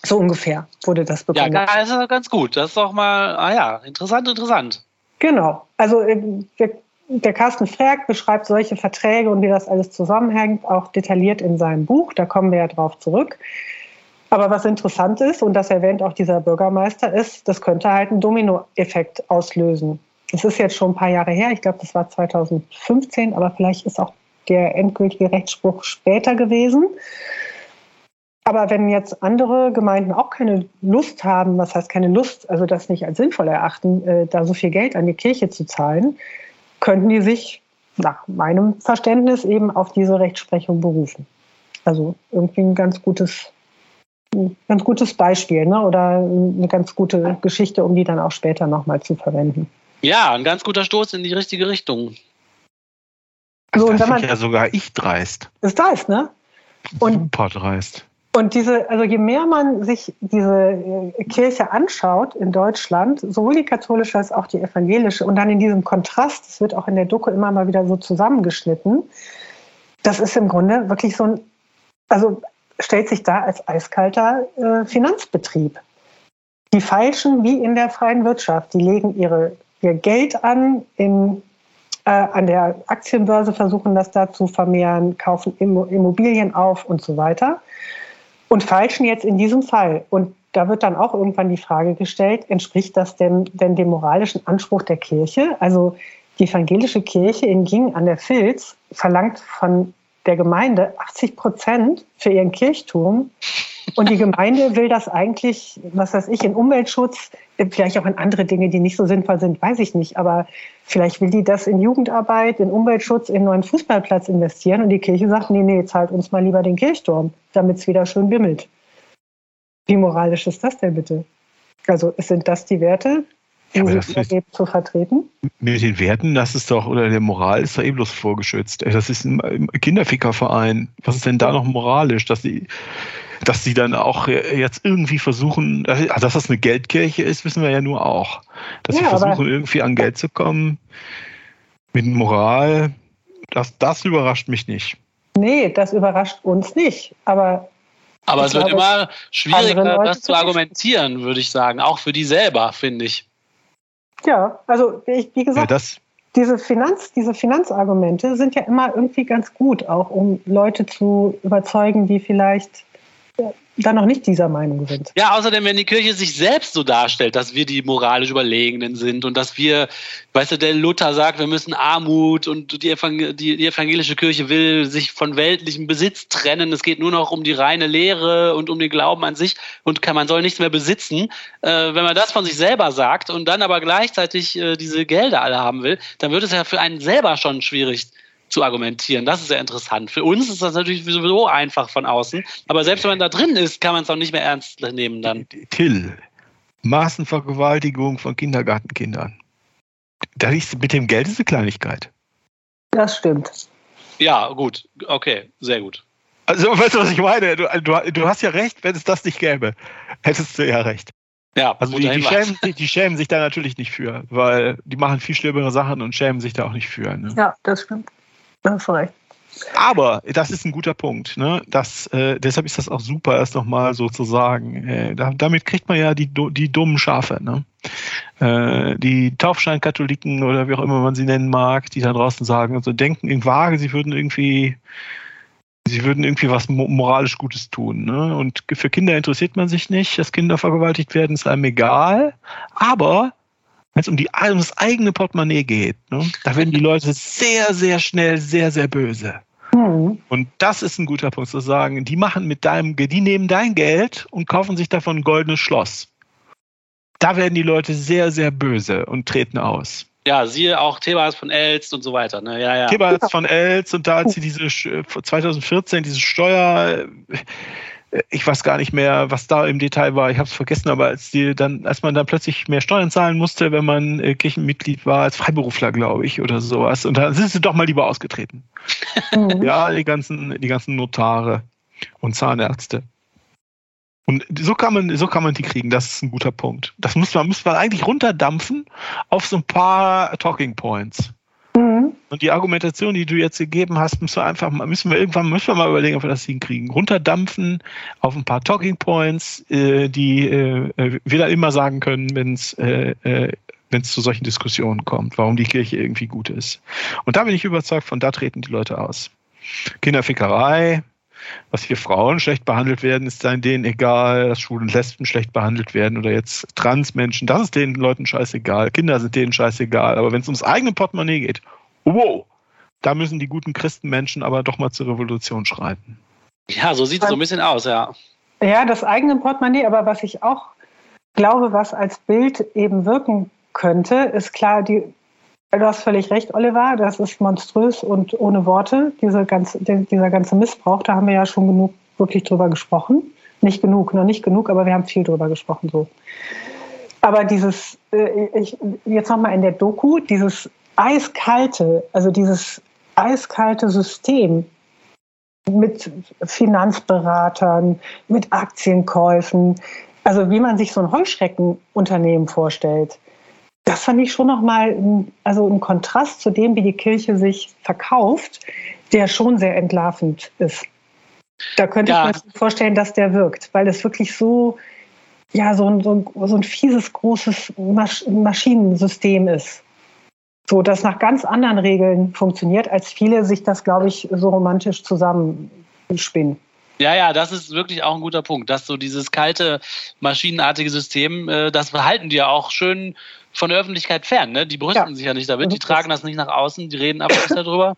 So ungefähr wurde das bekommen. Ja, das ist ganz gut. Das ist doch mal, ah ja, interessant, interessant. Genau. Also äh, der, der Carsten Frerk beschreibt solche Verträge und wie das alles zusammenhängt, auch detailliert in seinem Buch. Da kommen wir ja drauf zurück. Aber was interessant ist, und das erwähnt auch dieser Bürgermeister, ist, das könnte halt einen Dominoeffekt auslösen. Das ist jetzt schon ein paar Jahre her, ich glaube, das war 2015, aber vielleicht ist auch der endgültige Rechtsspruch später gewesen. Aber wenn jetzt andere Gemeinden auch keine Lust haben, was heißt keine Lust, also das nicht als sinnvoll erachten, äh, da so viel Geld an die Kirche zu zahlen, könnten die sich nach meinem Verständnis eben auf diese Rechtsprechung berufen. Also irgendwie ein ganz gutes ein ganz gutes Beispiel ne? oder eine ganz gute Geschichte, um die dann auch später nochmal zu verwenden. Ja, ein ganz guter Stoß in die richtige Richtung. Also so, das finde ja sogar ich dreist. Ist dreist, ne? Und, Super dreist. Und diese, also je mehr man sich diese äh, Kirche anschaut in Deutschland, sowohl die katholische als auch die evangelische, und dann in diesem Kontrast, das wird auch in der Doku immer mal wieder so zusammengeschnitten, das ist im Grunde wirklich so ein, also stellt sich da als eiskalter äh, Finanzbetrieb. Die Falschen wie in der freien Wirtschaft, die legen ihre, ihr Geld an, in, äh, an der Aktienbörse versuchen das da zu vermehren, kaufen Immobilien auf und so weiter. Und Falschen jetzt in diesem Fall. Und da wird dann auch irgendwann die Frage gestellt, entspricht das denn, denn dem moralischen Anspruch der Kirche? Also die evangelische Kirche in Ging an der Filz verlangt von der Gemeinde 80 Prozent für ihren Kirchturm. Und die Gemeinde will das eigentlich, was weiß ich, in Umweltschutz, vielleicht auch in andere Dinge, die nicht so sinnvoll sind, weiß ich nicht. Aber vielleicht will die das in Jugendarbeit, in Umweltschutz, in einen neuen Fußballplatz investieren. Und die Kirche sagt, nee, nee, zahlt uns mal lieber den Kirchturm, damit es wieder schön bimmelt. Wie moralisch ist das denn bitte? Also sind das die Werte, ja, aber das ist, zu vertreten? Mit den Werten, das ist doch, oder der Moral ist doch eben bloß vorgeschützt. Das ist ein Kinderfickerverein. Was ist denn da noch moralisch, dass sie, dass sie dann auch jetzt irgendwie versuchen, also dass das eine Geldkirche ist, wissen wir ja nur auch. Dass ja, sie versuchen, irgendwie an Geld zu kommen mit Moral, das, das überrascht mich nicht. Nee, das überrascht uns nicht. Aber aber es wird immer schwieriger, das zu argumentieren, würde ich sagen. Auch für die selber, finde ich. Ja, also ich, wie gesagt, ja, diese, Finanz, diese Finanzargumente sind ja immer irgendwie ganz gut, auch um Leute zu überzeugen, die vielleicht dann noch nicht dieser Meinung sind. Ja, außerdem, wenn die Kirche sich selbst so darstellt, dass wir die moralisch Überlegenen sind und dass wir, weißt du, der Luther sagt, wir müssen Armut und die, Evangel die, evangelische Kirche will sich von weltlichem Besitz trennen. Es geht nur noch um die reine Lehre und um den Glauben an sich und kann, man soll nichts mehr besitzen. Äh, wenn man das von sich selber sagt und dann aber gleichzeitig äh, diese Gelder alle haben will, dann wird es ja für einen selber schon schwierig zu argumentieren. Das ist sehr interessant. Für uns ist das natürlich sowieso einfach von außen, aber selbst wenn man da drin ist, kann man es auch nicht mehr ernst nehmen dann. Till, Maßenvergewaltigung von Kindergartenkindern. Das ist, mit dem Geld ist eine Kleinigkeit. Das stimmt. Ja, gut. Okay, sehr gut. Also, weißt du, was ich meine? Du, du, du hast ja recht, wenn es das nicht gäbe. Hättest du ja recht. Ja, also die, die, schämen sich, die schämen sich da natürlich nicht für, weil die machen viel schlimmere Sachen und schämen sich da auch nicht für. Ne? Ja, das stimmt. Recht. Aber das ist ein guter Punkt. Ne? Das, äh, deshalb ist das auch super, erst nochmal so zu sagen. Äh, da, damit kriegt man ja die, die dummen Schafe. Ne? Äh, die Taufscheinkatholiken oder wie auch immer man sie nennen mag, die da draußen sagen, also denken in Waage, sie würden irgendwie, sie würden irgendwie was moralisch Gutes tun. Ne? Und für Kinder interessiert man sich nicht, dass Kinder vergewaltigt werden, ist einem egal. Aber wenn es um, die, um das eigene Portemonnaie geht, ne, da werden die Leute sehr, sehr schnell sehr, sehr böse. Mhm. Und das ist ein guter Punkt zu sagen, die machen mit deinem, die nehmen dein Geld und kaufen sich davon ein goldenes Schloss. Da werden die Leute sehr, sehr böse und treten aus. Ja, siehe auch Thebas von Elst und so weiter. Ne? Ja, ja. Thebas von Elst und da hat sie diese 2014 diese Steuer ich weiß gar nicht mehr, was da im Detail war. Ich habe es vergessen, aber als die dann, als man dann plötzlich mehr Steuern zahlen musste, wenn man äh, Kirchenmitglied war, als Freiberufler, glaube ich, oder sowas. Und dann sind sie doch mal lieber ausgetreten. Mhm. Ja, die ganzen, die ganzen Notare und Zahnärzte. Und so kann man, so kann man die kriegen. Das ist ein guter Punkt. Das muss man, muss man eigentlich runterdampfen auf so ein paar Talking Points. Und die Argumentation, die du jetzt gegeben hast, müssen wir einfach müssen wir irgendwann, müssen wir mal überlegen, ob wir das hinkriegen. Runterdampfen auf ein paar Talking Points, äh, die äh, äh wir da immer sagen können, wenn es äh, äh, wenn es zu solchen Diskussionen kommt, warum die Kirche irgendwie gut ist. Und da bin ich überzeugt, von da treten die Leute aus. Kinderfickerei, was hier Frauen schlecht behandelt werden, ist denen egal, dass Schwulen und Lesben schlecht behandelt werden oder jetzt Transmenschen, das ist den Leuten scheißegal. Kinder sind denen scheißegal. Aber wenn es ums eigene Portemonnaie geht, wow, da müssen die guten Christenmenschen aber doch mal zur Revolution schreiten. Ja, so sieht es so ein bisschen aus, ja. Ja, das eigene Portemonnaie, aber was ich auch glaube, was als Bild eben wirken könnte, ist klar, die Du hast völlig recht, Oliver. Das ist monströs und ohne Worte. Diese ganze, dieser ganze Missbrauch, da haben wir ja schon genug wirklich drüber gesprochen. Nicht genug, noch nicht genug, aber wir haben viel drüber gesprochen so. Aber dieses, äh, ich, jetzt nochmal in der Doku, dieses eiskalte, also dieses eiskalte System mit Finanzberatern, mit Aktienkäufen, also wie man sich so ein Heuschreckenunternehmen vorstellt das fand ich schon nochmal also ein Kontrast zu dem, wie die Kirche sich verkauft, der schon sehr entlarvend ist. Da könnte ja. ich mir vorstellen, dass der wirkt, weil es wirklich so, ja, so ein, so ein, so ein fieses, großes Masch Maschinensystem ist. So, das nach ganz anderen Regeln funktioniert, als viele sich das, glaube ich, so romantisch zusammenspinnen. Ja, ja, das ist wirklich auch ein guter Punkt, dass so dieses kalte, maschinenartige System, äh, das behalten die ja auch schön von der Öffentlichkeit fern. Ne? Die brüsten ja. sich ja nicht damit, die tragen das nicht nach außen, die reden aber nicht darüber.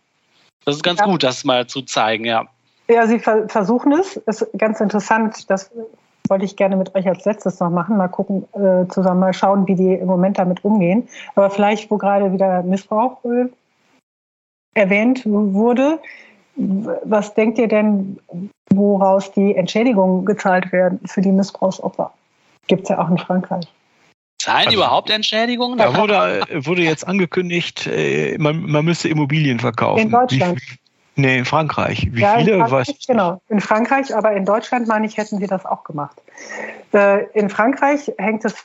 Das ist ganz ja. gut, das mal zu zeigen, ja. Ja, sie ver versuchen es. Ist ganz interessant. Das wollte ich gerne mit euch als letztes noch machen. Mal gucken, äh, zusammen mal schauen, wie die im Moment damit umgehen. Aber vielleicht, wo gerade wieder Missbrauch äh, erwähnt wurde, was denkt ihr denn, woraus die Entschädigungen gezahlt werden für die Missbrauchsopfer? Gibt es ja auch in Frankreich. Zahlen also, überhaupt Entschädigungen? Da wurde, wurde jetzt angekündigt, äh, man, man müsste Immobilien verkaufen. In Deutschland. Wie, nee, in Frankreich. Wie ja, viele? In Frankreich, genau, in Frankreich, aber in Deutschland, meine ich, hätten sie das auch gemacht. Äh, in Frankreich hängt es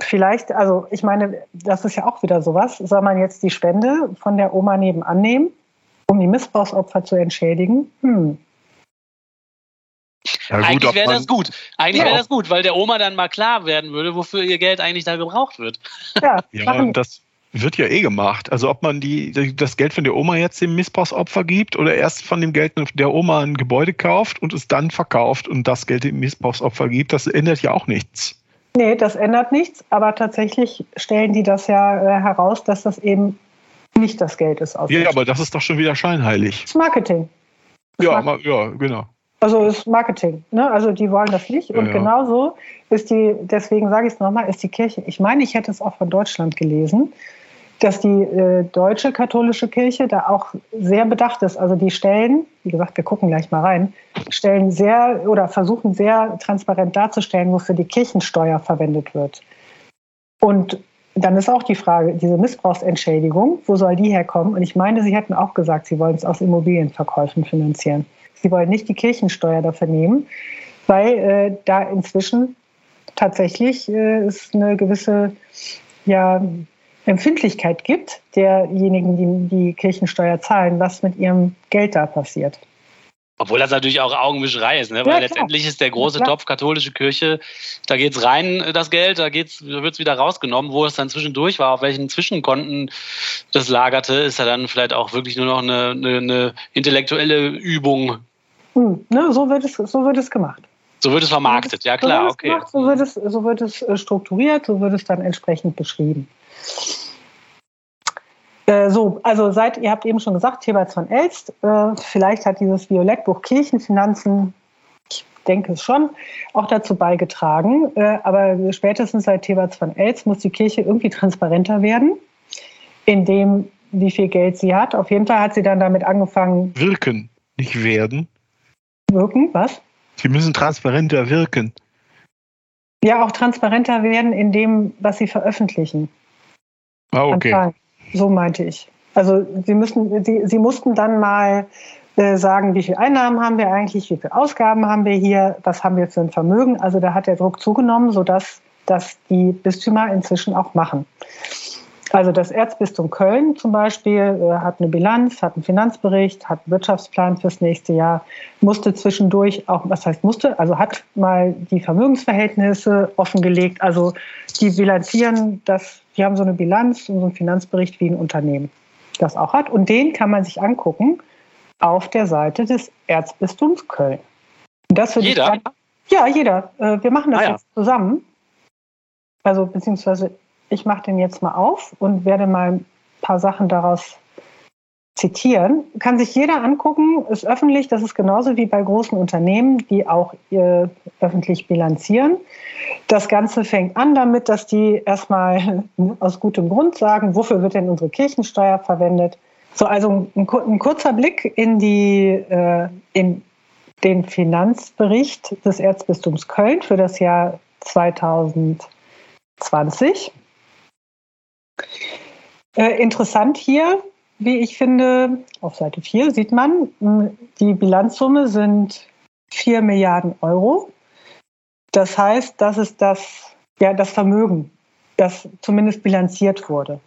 vielleicht, also ich meine, das ist ja auch wieder sowas. Soll man jetzt die Spende von der Oma nebenan nehmen, um die Missbrauchsopfer zu entschädigen? Hm. Ja, gut, eigentlich wäre das gut. Eigentlich ja. wäre das gut, weil der Oma dann mal klar werden würde, wofür ihr Geld eigentlich da gebraucht wird. Ja, ja das wird ja eh gemacht. Also ob man die, das Geld von der Oma jetzt dem Missbrauchsopfer gibt oder erst von dem Geld der Oma ein Gebäude kauft und es dann verkauft und das Geld dem Missbrauchsopfer gibt, das ändert ja auch nichts. Nee, das ändert nichts, aber tatsächlich stellen die das ja äh, heraus, dass das eben nicht das Geld ist. ja, aber das ist doch schon wieder scheinheilig. Das Marketing. Das ja, Marketing. ja, genau. Also ist Marketing. Ne? Also die wollen das nicht. Und ja. genauso ist die, deswegen sage ich es nochmal, ist die Kirche. Ich meine, ich hätte es auch von Deutschland gelesen, dass die äh, deutsche katholische Kirche da auch sehr bedacht ist. Also die stellen, wie gesagt, wir gucken gleich mal rein, stellen sehr oder versuchen sehr transparent darzustellen, wofür die Kirchensteuer verwendet wird. Und dann ist auch die Frage, diese Missbrauchsentschädigung, wo soll die herkommen? Und ich meine, Sie hätten auch gesagt, Sie wollen es aus Immobilienverkäufen finanzieren. Sie wollen nicht die Kirchensteuer dafür nehmen, weil äh, da inzwischen tatsächlich äh, es eine gewisse ja, Empfindlichkeit gibt derjenigen, die die Kirchensteuer zahlen, was mit ihrem Geld da passiert. Obwohl das natürlich auch Augenwischerei ist, ne? weil ja, letztendlich ist der große ja, Topf katholische Kirche, da geht es rein, äh, das Geld, da geht's, wird es wieder rausgenommen. Wo es dann zwischendurch war, auf welchen Zwischenkonten das lagerte, ist ja dann vielleicht auch wirklich nur noch eine, eine, eine intellektuelle Übung, hm, ne, so, wird es, so wird es gemacht. So wird es vermarktet, ja klar, so okay. Gemacht, so, wird es, so wird es äh, strukturiert, so wird es dann entsprechend beschrieben. Äh, so, also seit, ihr habt eben schon gesagt, Thebats von Elst, äh, vielleicht hat dieses Violettbuch Kirchenfinanzen, ich denke es schon, auch dazu beigetragen. Äh, aber spätestens seit Thebats von Elst muss die Kirche irgendwie transparenter werden, indem wie viel Geld sie hat. Auf jeden Fall hat sie dann damit angefangen. Wirken, nicht werden wirken, was? Sie müssen transparenter wirken. Ja, auch transparenter werden in dem, was sie veröffentlichen. Ah, okay. So meinte ich. Also sie müssen, sie, sie mussten dann mal äh, sagen, wie viel Einnahmen haben wir eigentlich, wie viel Ausgaben haben wir hier, was haben wir für ein Vermögen. Also da hat der Druck zugenommen, sodass das die Bistümer inzwischen auch machen. Also das Erzbistum Köln zum Beispiel äh, hat eine Bilanz, hat einen Finanzbericht, hat einen Wirtschaftsplan fürs nächste Jahr, musste zwischendurch auch, was heißt musste, also hat mal die Vermögensverhältnisse offengelegt. Also die bilanzieren das, die haben so eine Bilanz und so einen Finanzbericht wie ein Unternehmen das auch hat. Und den kann man sich angucken auf der Seite des Erzbistums Köln. das jeder? Ich, ja, jeder. Äh, wir machen das ah, ja. jetzt zusammen. Also beziehungsweise ich mache den jetzt mal auf und werde mal ein paar Sachen daraus zitieren. Kann sich jeder angucken, ist öffentlich. Das ist genauso wie bei großen Unternehmen, die auch äh, öffentlich bilanzieren. Das Ganze fängt an damit, dass die erstmal aus gutem Grund sagen, wofür wird denn unsere Kirchensteuer verwendet? So, also ein, ein kurzer Blick in die, äh, in den Finanzbericht des Erzbistums Köln für das Jahr 2020. Äh, interessant hier, wie ich finde, auf Seite 4 sieht man, die Bilanzsumme sind 4 Milliarden Euro. Das heißt, das ist das, ja, das Vermögen, das zumindest bilanziert wurde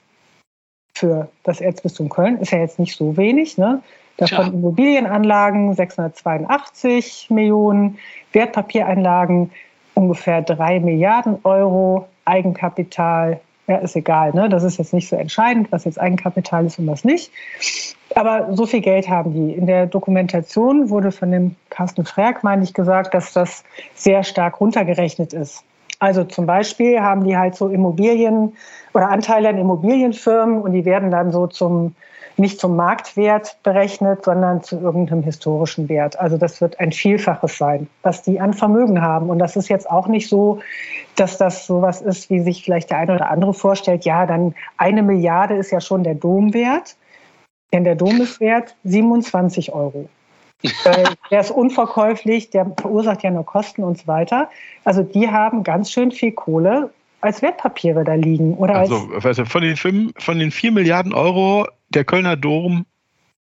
für das Erzbistum Köln. Ist ja jetzt nicht so wenig. Ne? Davon Tja. Immobilienanlagen 682 Millionen, Wertpapiereinlagen ungefähr 3 Milliarden Euro, Eigenkapital ja, ist egal. Ne? Das ist jetzt nicht so entscheidend, was jetzt Eigenkapital ist und was nicht. Aber so viel Geld haben die. In der Dokumentation wurde von dem Carsten Frerk, meine ich, gesagt, dass das sehr stark runtergerechnet ist. Also zum Beispiel haben die halt so Immobilien oder Anteile an Immobilienfirmen und die werden dann so zum nicht zum Marktwert berechnet, sondern zu irgendeinem historischen Wert. Also das wird ein Vielfaches sein, was die an Vermögen haben. Und das ist jetzt auch nicht so, dass das sowas ist, wie sich vielleicht der eine oder andere vorstellt. Ja, dann eine Milliarde ist ja schon der Domwert. Denn der Dom ist wert 27 Euro. der ist unverkäuflich, der verursacht ja nur Kosten und so weiter. Also die haben ganz schön viel Kohle als Wertpapiere da liegen. Oder also, also von, den 5, von den 4 Milliarden Euro der Kölner Dom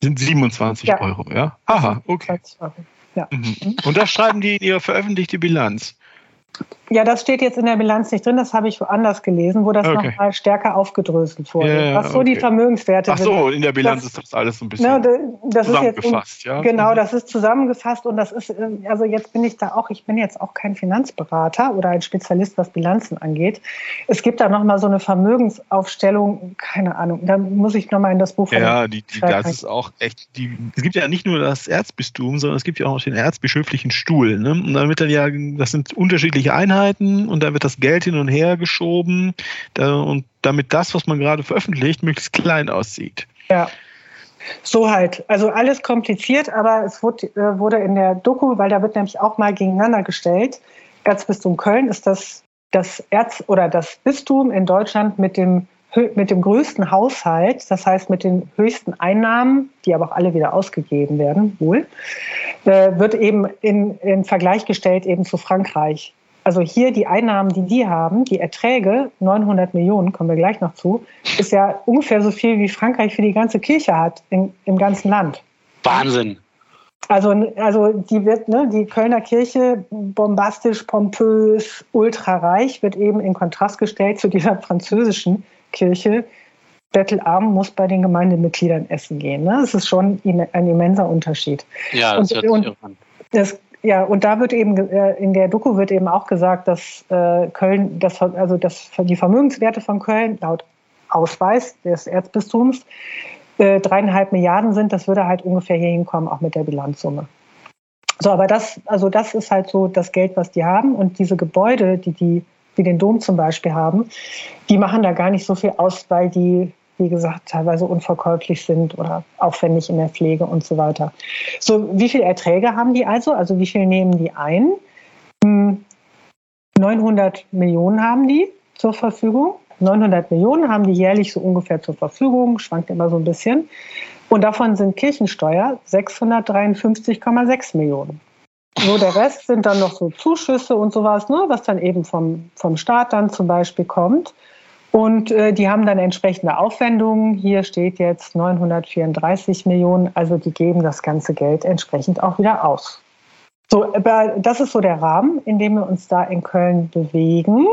sind 27 ja. Euro, ja? Aha, okay. Ja. Mhm. Und das schreiben die in ihre veröffentlichte Bilanz. Ja, das steht jetzt in der Bilanz nicht drin, das habe ich woanders gelesen, wo das okay. nochmal stärker aufgedröselt wurde. Ja, was so okay. die Vermögenswerte Ach so, in der Bilanz das, ist das alles so ein bisschen ne, das zusammengefasst. Ist jetzt, ja? Genau, mhm. das ist zusammengefasst und das ist, äh, also jetzt bin ich da auch, ich bin jetzt auch kein Finanzberater oder ein Spezialist, was Bilanzen angeht. Es gibt da nochmal so eine Vermögensaufstellung, keine Ahnung, da muss ich nochmal in das Buch Ja, die, die, das ist auch echt, die, es gibt ja nicht nur das Erzbistum, sondern es gibt ja auch den erzbischöflichen Stuhl. Ne? Und damit dann ja, das sind unterschiedliche unterschiedliche Einheiten und da wird das Geld hin und her geschoben da, und damit das, was man gerade veröffentlicht, möglichst klein aussieht. Ja. So halt. Also alles kompliziert, aber es wurde, äh, wurde in der Doku, weil da wird nämlich auch mal gegeneinander gestellt. Erzbistum Köln ist das, das Erz- oder das Bistum in Deutschland mit dem mit dem größten Haushalt, das heißt mit den höchsten Einnahmen, die aber auch alle wieder ausgegeben werden, wohl, äh, wird eben in, in Vergleich gestellt eben zu Frankreich. Also hier die Einnahmen, die die haben, die Erträge, 900 Millionen, kommen wir gleich noch zu, ist ja ungefähr so viel, wie Frankreich für die ganze Kirche hat in, im ganzen Land. Wahnsinn. Also, also die wird, ne, die Kölner Kirche bombastisch, pompös, ultrareich, wird eben in Kontrast gestellt zu dieser französischen Kirche. Bettelarm muss bei den Gemeindemitgliedern essen gehen. Ne? Das ist schon ein immenser Unterschied. Ja, das und, und das ja, und da wird eben äh, in der Doku wird eben auch gesagt, dass äh, Köln, das, also dass die Vermögenswerte von Köln laut Ausweis des Erzbistums äh, dreieinhalb Milliarden sind. Das würde halt ungefähr hier hinkommen, auch mit der Bilanzsumme. So, aber das, also das ist halt so das Geld, was die haben. Und diese Gebäude, die die, wie den Dom zum Beispiel haben, die machen da gar nicht so viel aus, weil die wie gesagt, teilweise unverkäuflich sind oder aufwendig in der Pflege und so weiter. So, wie viel Erträge haben die also? Also wie viel nehmen die ein? 900 hm, Millionen haben die zur Verfügung. 900 Millionen haben die jährlich so ungefähr zur Verfügung, schwankt immer so ein bisschen. Und davon sind Kirchensteuer 653,6 Millionen. So, der Rest sind dann noch so Zuschüsse und sowas, ne, was dann eben vom, vom Staat dann zum Beispiel kommt. Und äh, die haben dann entsprechende Aufwendungen. Hier steht jetzt 934 Millionen. Also die geben das ganze Geld entsprechend auch wieder aus. So, das ist so der Rahmen, in dem wir uns da in Köln bewegen.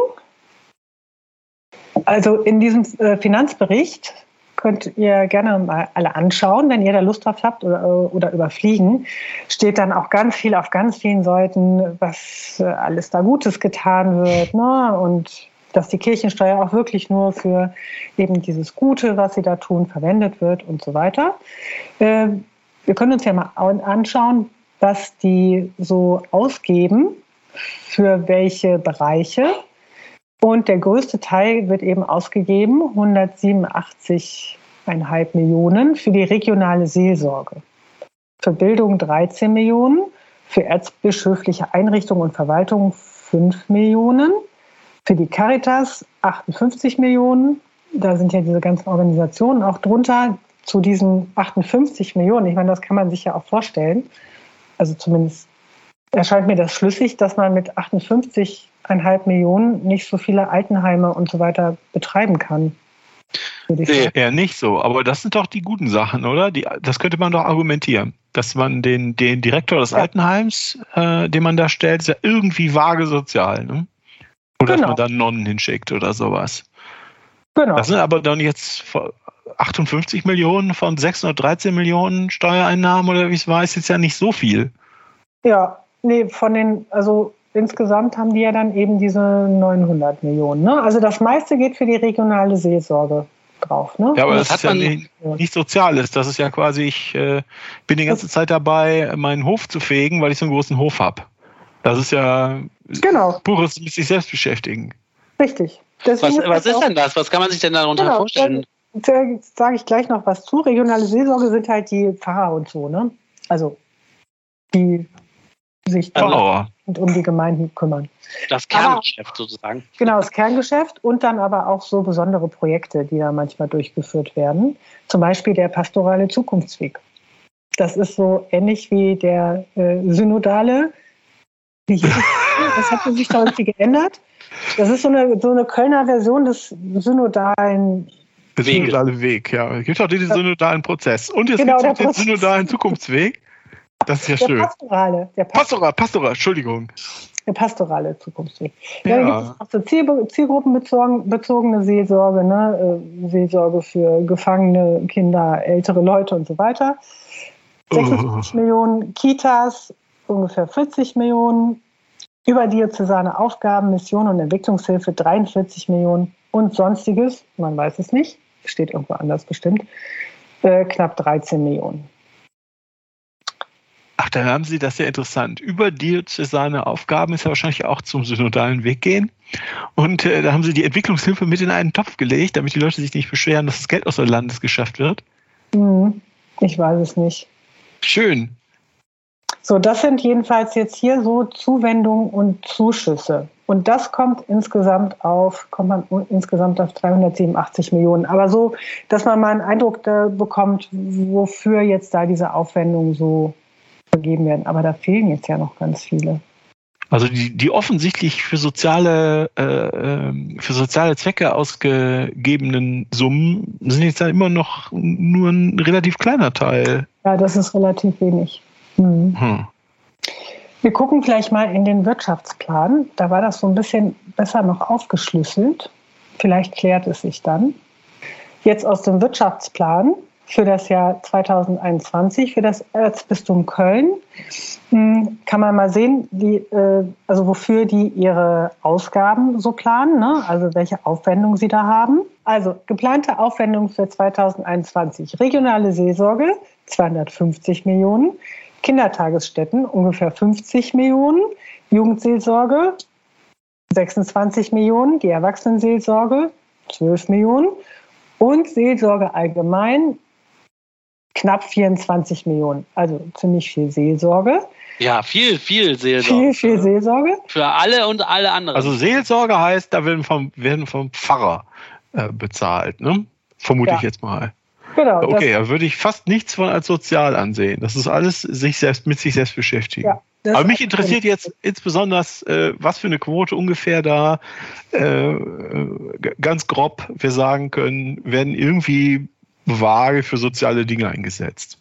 Also in diesem äh, Finanzbericht könnt ihr gerne mal alle anschauen, wenn ihr da Lust drauf habt oder, oder überfliegen. Steht dann auch ganz viel auf ganz vielen Seiten, was äh, alles da Gutes getan wird. Ne? Und dass die Kirchensteuer auch wirklich nur für eben dieses Gute, was sie da tun, verwendet wird und so weiter. Äh, wir können uns ja mal anschauen, was die so ausgeben, für welche Bereiche. Und der größte Teil wird eben ausgegeben, 187,5 Millionen für die regionale Seelsorge. Für Bildung 13 Millionen, für erzbischöfliche Einrichtungen und Verwaltung 5 Millionen, für die Caritas 58 Millionen. Da sind ja diese ganzen Organisationen auch drunter. Zu diesen 58 Millionen, ich meine, das kann man sich ja auch vorstellen. Also zumindest erscheint mir das schlüssig, dass man mit 58,5 Millionen nicht so viele Altenheime und so weiter betreiben kann. Nee, eher nicht so. Aber das sind doch die guten Sachen, oder? Die, das könnte man doch argumentieren. Dass man den, den Direktor des ja. Altenheims, äh, den man da stellt, ist ja irgendwie vage sozial. Ne? Oder genau. dass man dann Nonnen hinschickt oder sowas. Genau. Das sind aber dann jetzt 58 Millionen von 613 Millionen Steuereinnahmen oder wie es war, ist jetzt ja nicht so viel. Ja, nee, von den, also insgesamt haben die ja dann eben diese 900 Millionen. Ne? Also das meiste geht für die regionale Seelsorge drauf. Ne? Ja, aber das, das hat ja nicht, nicht Soziales. Das ist ja quasi, ich äh, bin die ganze Zeit dabei, meinen Hof zu fegen, weil ich so einen großen Hof habe. Das ist ja genau. pures mit sich selbst beschäftigen. Richtig. was, was ist denn das? Was kann man sich denn darunter genau, vorstellen? Da sage ich gleich noch was zu. Regionale Seelsorge sind halt die Pfarrer und so, ne? Also die sich oh. und um die Gemeinden kümmern. Das Kerngeschäft aber, sozusagen. Genau, das Kerngeschäft und dann aber auch so besondere Projekte, die da manchmal durchgeführt werden. Zum Beispiel der pastorale Zukunftsweg. Das ist so ähnlich wie der äh, synodale wie hieß das? hat sich da irgendwie geändert? Das ist so eine, so eine Kölner Version des synodalen der synodale Weg, ja. Es gibt auch den synodalen Prozess. Und es genau, gibt auch den synodalen Zukunftsweg. Das ist ja der schön. Pastorale. Der Pastoral, Pastoral, Entschuldigung. Der pastorale Zukunftsweg. Ja, ja. da gibt es auch so Ziel, zielgruppenbezogene Seelsorge, ne? Äh, Seelsorge für Gefangene, Kinder, ältere Leute und so weiter. 56 oh. Millionen Kitas, ungefähr 40 Millionen, überdiözesane Aufgaben, Mission und Entwicklungshilfe 43 Millionen und sonstiges, man weiß es nicht, steht irgendwo anders bestimmt, äh, knapp 13 Millionen. Ach, da haben Sie das ja interessant. Überdiözesane Aufgaben ist ja wahrscheinlich auch zum synodalen Weg gehen. Und äh, da haben Sie die Entwicklungshilfe mit in einen Topf gelegt, damit die Leute sich nicht beschweren, dass das Geld aus dem Landes geschafft wird. Hm, ich weiß es nicht. Schön. So, das sind jedenfalls jetzt hier so Zuwendungen und Zuschüsse. Und das kommt insgesamt auf, kommt man insgesamt auf 387 Millionen. Aber so, dass man mal einen Eindruck bekommt, wofür jetzt da diese Aufwendungen so vergeben werden. Aber da fehlen jetzt ja noch ganz viele. Also die, die offensichtlich für soziale, äh, ähm, für soziale Zwecke ausgegebenen Summen sind jetzt ja immer noch nur ein relativ kleiner Teil. Ja, das ist relativ wenig. Mhm. Hm. Wir gucken gleich mal in den Wirtschaftsplan. Da war das so ein bisschen besser noch aufgeschlüsselt. Vielleicht klärt es sich dann. Jetzt aus dem Wirtschaftsplan für das Jahr 2021 für das Erzbistum Köln hm, kann man mal sehen, die, äh, also wofür die ihre Ausgaben so planen, ne? also welche Aufwendungen sie da haben. Also geplante Aufwendungen für 2021 regionale Seelsorge 250 Millionen, Kindertagesstätten ungefähr 50 Millionen, Jugendseelsorge 26 Millionen, die Erwachsenenseelsorge 12 Millionen und Seelsorge allgemein knapp 24 Millionen. Also ziemlich viel Seelsorge. Ja, viel, viel Seelsorge. Viel, viel Seelsorge. Für alle und alle anderen. Also Seelsorge heißt, da werden vom, werden vom Pfarrer äh, bezahlt, ne? Vermute ja. ich jetzt mal. Genau. Okay, da würde ich fast nichts von als sozial ansehen. Das ist alles sich selbst mit sich selbst beschäftigen. Ja, Aber mich interessiert jetzt insbesondere, äh, was für eine Quote ungefähr da äh, ganz grob wir sagen können, werden irgendwie vage für soziale Dinge eingesetzt.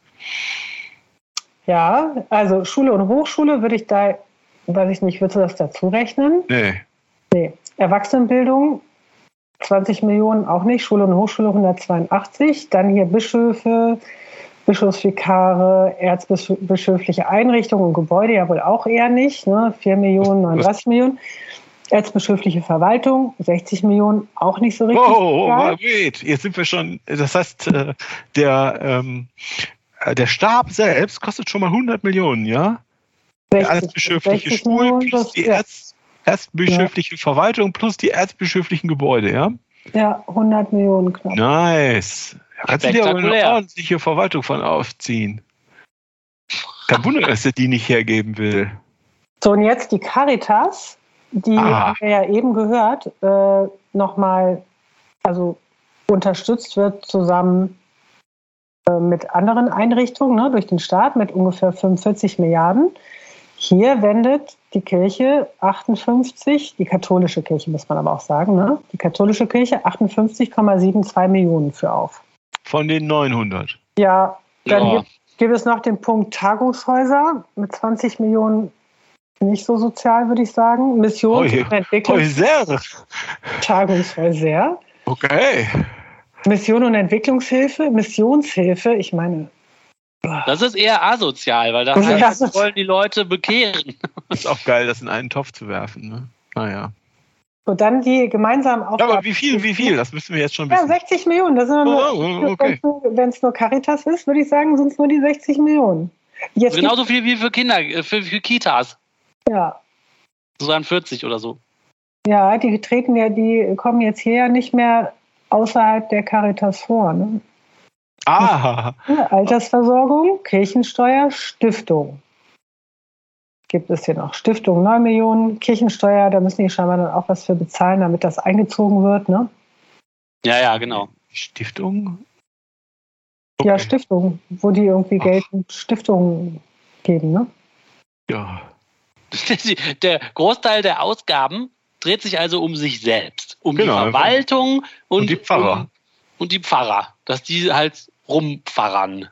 Ja, also Schule und Hochschule würde ich da, weiß ich nicht, würdest du das dazu rechnen? Nee. Nee. Erwachsenenbildung 20 Millionen auch nicht, Schule und Hochschule 182, dann hier Bischöfe, Bischofsvikare, erzbischöfliche Einrichtungen und Gebäude ja wohl auch eher nicht. Ne? 4 Millionen, 39 Millionen. Erzbischöfliche Verwaltung, 60 Millionen, auch nicht so richtig. Oh, oh, wait, jetzt sind wir schon, das heißt, äh, der, ähm, äh, der Stab selbst kostet schon mal 100 Millionen, ja? 60, der erzbischöfliche Stuhl plus die Erz, erzbischöfliche ja. Verwaltung plus die erzbischöflichen Gebäude, ja? Ja, 100 Millionen knapp. Nice. Da kannst du dir aber eine ordentliche Verwaltung von aufziehen. Kein Wunder, dass er die nicht hergeben will. So, und jetzt die Caritas, die ah. haben wir ja eben gehört, äh, nochmal, also unterstützt wird zusammen äh, mit anderen Einrichtungen ne, durch den Staat mit ungefähr 45 Milliarden. Hier wendet die Kirche 58, die katholische Kirche muss man aber auch sagen, ne? die katholische Kirche 58,72 Millionen für auf. Von den 900. Ja, dann ja. Gibt, gibt es noch den Punkt Tagungshäuser mit 20 Millionen nicht so sozial, würde ich sagen. Mission. Tagungshäuser. Okay. Mission und Entwicklungshilfe, Missionshilfe, ich meine. Das ist eher asozial, weil das heißt, wollen die Leute bekehren. ist auch geil, das in einen Topf zu werfen. Ne? Naja. Und dann die gemeinsamen Aufgaben. Ja, aber wie viel, wie viel? Das müssen wir jetzt schon wissen. Ja, 60 Millionen. Das sind oh, oh, okay. Wenn es nur Caritas ist, würde ich sagen, sind es nur die 60 Millionen. Jetzt Genauso viel wie für Kinder, äh, für, für Kitas. Ja. So an 40 oder so. Ja, die treten ja, die kommen jetzt hier ja nicht mehr außerhalb der Caritas vor. Ne? Ah. Altersversorgung, Kirchensteuer, Stiftung gibt es hier noch Stiftung 9 Millionen, Kirchensteuer, da müssen die scheinbar dann auch was für bezahlen, damit das eingezogen wird, ne? Ja, ja, genau. Stiftung? Okay. Ja, Stiftung, wo die irgendwie Geld in Stiftungen geben, ne? Ja. Der Großteil der Ausgaben dreht sich also um sich selbst, um genau, die Verwaltung und, und, die Pfarrer. Um, und die Pfarrer, dass die halt rumpfarrern.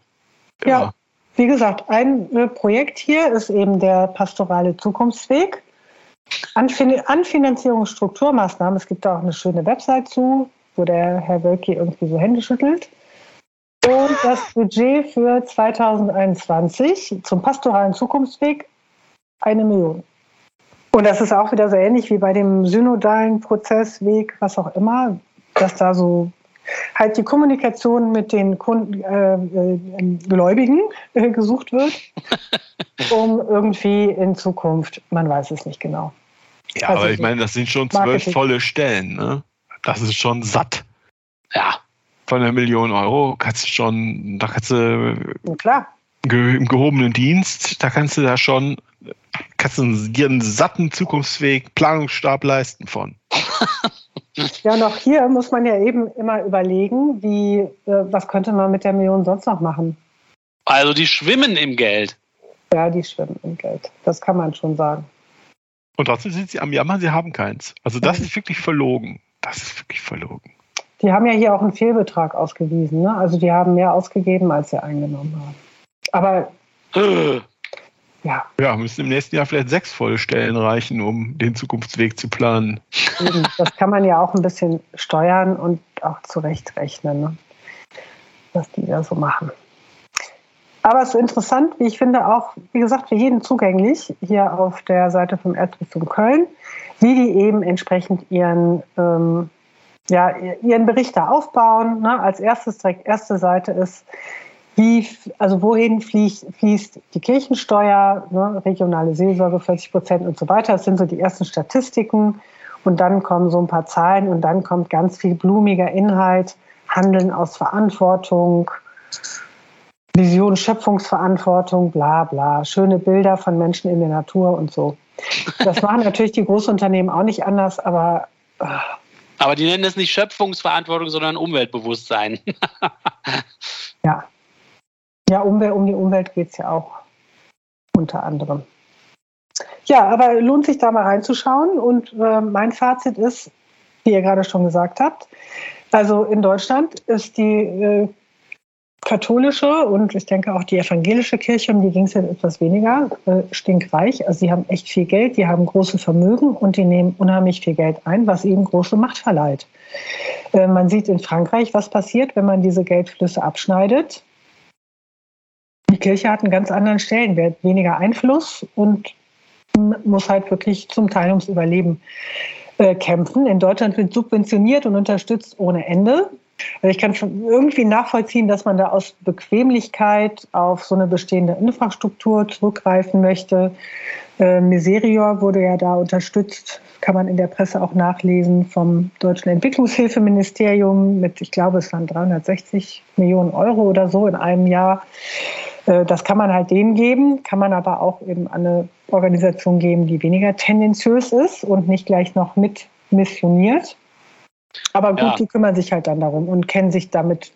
Ja. ja. Wie gesagt, ein äh, Projekt hier ist eben der pastorale Zukunftsweg. Anfin Anfinanzierung Strukturmaßnahmen. Es gibt da auch eine schöne Website zu, wo der Herr Wölki irgendwie so Hände schüttelt. Und das Budget für 2021 zum pastoralen Zukunftsweg eine Million. Und das ist auch wieder so ähnlich wie bei dem synodalen Prozessweg, was auch immer, dass da so halt die Kommunikation mit den Kunden, äh, äh, Gläubigen äh, gesucht wird, um irgendwie in Zukunft, man weiß es nicht genau. Ja, also aber ich meine, das sind schon zwölf volle Stellen, ne? Das ist schon satt. Ja. Von einer Million Euro kannst du schon, da kannst du ja, klar. im gehobenen Dienst, da kannst du da schon, kannst du dir einen satten Zukunftsweg, Planungsstab leisten von. Ja, und auch hier muss man ja eben immer überlegen, wie, äh, was könnte man mit der Million sonst noch machen? Also die schwimmen im Geld. Ja, die schwimmen im Geld. Das kann man schon sagen. Und trotzdem sind sie am Jammern, sie haben keins. Also das ist wirklich verlogen. Das ist wirklich verlogen. Die haben ja hier auch einen Fehlbetrag ausgewiesen. Ne? Also die haben mehr ausgegeben, als sie eingenommen haben. Aber. Ja. Ja, müssen im nächsten Jahr vielleicht sechs Vollstellen reichen, um den Zukunftsweg zu planen. Das kann man ja auch ein bisschen steuern und auch zurechtrechnen, ne? was die da so machen. Aber es ist interessant, wie ich finde, auch, wie gesagt, für jeden zugänglich hier auf der Seite vom Erzbistum Köln, wie die eben entsprechend ihren, ähm, ja, ihren Bericht da aufbauen. Ne? Als erstes direkt erste Seite ist, wie, also wohin fließt, fließt die Kirchensteuer, ne, regionale Seelsorge 40 Prozent und so weiter. Das sind so die ersten Statistiken. Und dann kommen so ein paar Zahlen und dann kommt ganz viel blumiger Inhalt, Handeln aus Verantwortung, Vision, Schöpfungsverantwortung, bla bla, schöne Bilder von Menschen in der Natur und so. Das machen natürlich die Großunternehmen auch nicht anders, aber. Aber die nennen es nicht Schöpfungsverantwortung, sondern Umweltbewusstsein. ja, ja, Umwelt, um die Umwelt geht es ja auch unter anderem. Ja, aber lohnt sich da mal reinzuschauen. Und äh, mein Fazit ist, wie ihr gerade schon gesagt habt, also in Deutschland ist die äh, katholische und ich denke auch die evangelische Kirche, um die ging es ja etwas weniger, äh, stinkreich. Also sie haben echt viel Geld, die haben große Vermögen und die nehmen unheimlich viel Geld ein, was ihnen große Macht verleiht. Äh, man sieht in Frankreich, was passiert, wenn man diese Geldflüsse abschneidet. Die Kirche hat einen ganz anderen Stellenwert, weniger Einfluss und muss halt wirklich zum Teil ums Überleben äh, kämpfen. In Deutschland wird subventioniert und unterstützt ohne Ende. Also ich kann irgendwie nachvollziehen, dass man da aus Bequemlichkeit auf so eine bestehende Infrastruktur zurückgreifen möchte. Äh, Miserior wurde ja da unterstützt, kann man in der Presse auch nachlesen, vom Deutschen Entwicklungshilfeministerium mit, ich glaube, es waren 360 Millionen Euro oder so in einem Jahr. Äh, das kann man halt denen geben, kann man aber auch eben an eine Organisation geben, die weniger tendenziös ist und nicht gleich noch mit missioniert. Aber gut, ja. die kümmern sich halt dann darum und kennen sich damit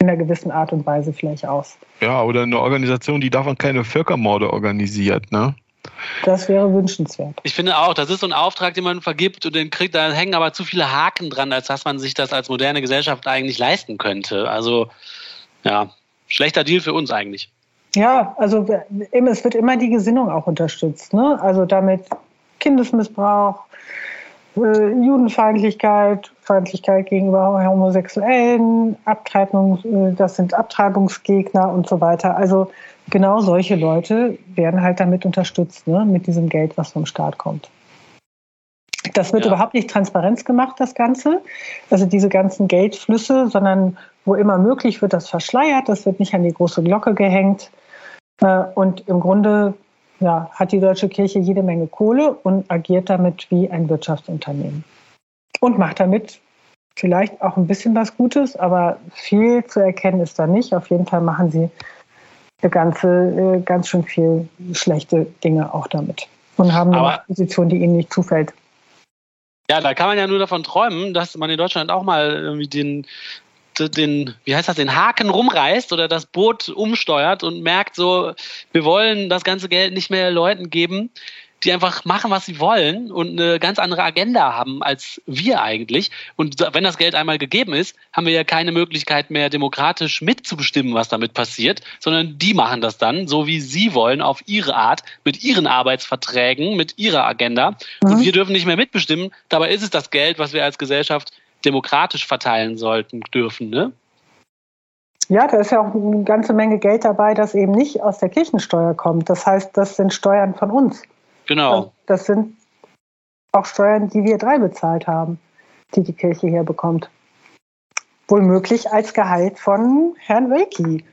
in einer gewissen Art und Weise vielleicht aus. Ja, oder eine Organisation, die davon keine Völkermorde organisiert, ne? Das wäre wünschenswert. Ich finde auch, das ist so ein Auftrag, den man vergibt und den kriegt, da hängen aber zu viele Haken dran, als dass man sich das als moderne Gesellschaft eigentlich leisten könnte. Also, ja, schlechter Deal für uns eigentlich. Ja, also es wird immer die Gesinnung auch unterstützt. Ne? Also damit Kindesmissbrauch, äh, Judenfeindlichkeit, Feindlichkeit gegenüber Homosexuellen, Abtreibung, äh, das sind Abtreibungsgegner und so weiter. Also genau solche Leute werden halt damit unterstützt, ne, mit diesem Geld, was vom Staat kommt. Das wird ja. überhaupt nicht transparent gemacht, das Ganze. Also diese ganzen Geldflüsse, sondern wo immer möglich wird das verschleiert, das wird nicht an die große Glocke gehängt. Äh, und im Grunde ja, hat die deutsche Kirche jede Menge Kohle und agiert damit wie ein Wirtschaftsunternehmen. Und macht damit vielleicht auch ein bisschen was Gutes, aber viel zu erkennen ist da nicht. Auf jeden Fall machen sie ganze, äh, ganz schön viel schlechte Dinge auch damit und haben eine Position, die ihnen nicht zufällt. Ja, da kann man ja nur davon träumen, dass man in Deutschland auch mal irgendwie den den, wie heißt das, den Haken rumreißt oder das Boot umsteuert und merkt so, wir wollen das ganze Geld nicht mehr Leuten geben, die einfach machen, was sie wollen und eine ganz andere Agenda haben als wir eigentlich. Und wenn das Geld einmal gegeben ist, haben wir ja keine Möglichkeit mehr, demokratisch mitzubestimmen, was damit passiert, sondern die machen das dann, so wie sie wollen, auf ihre Art, mit ihren Arbeitsverträgen, mit ihrer Agenda. Mhm. Und wir dürfen nicht mehr mitbestimmen. Dabei ist es das Geld, was wir als Gesellschaft demokratisch verteilen sollten, dürfen, ne? Ja, da ist ja auch eine ganze Menge Geld dabei, das eben nicht aus der Kirchensteuer kommt. Das heißt, das sind Steuern von uns. Genau. Also das sind auch Steuern, die wir drei bezahlt haben, die die Kirche hier bekommt. Wohlmöglich als Gehalt von Herrn Wilki.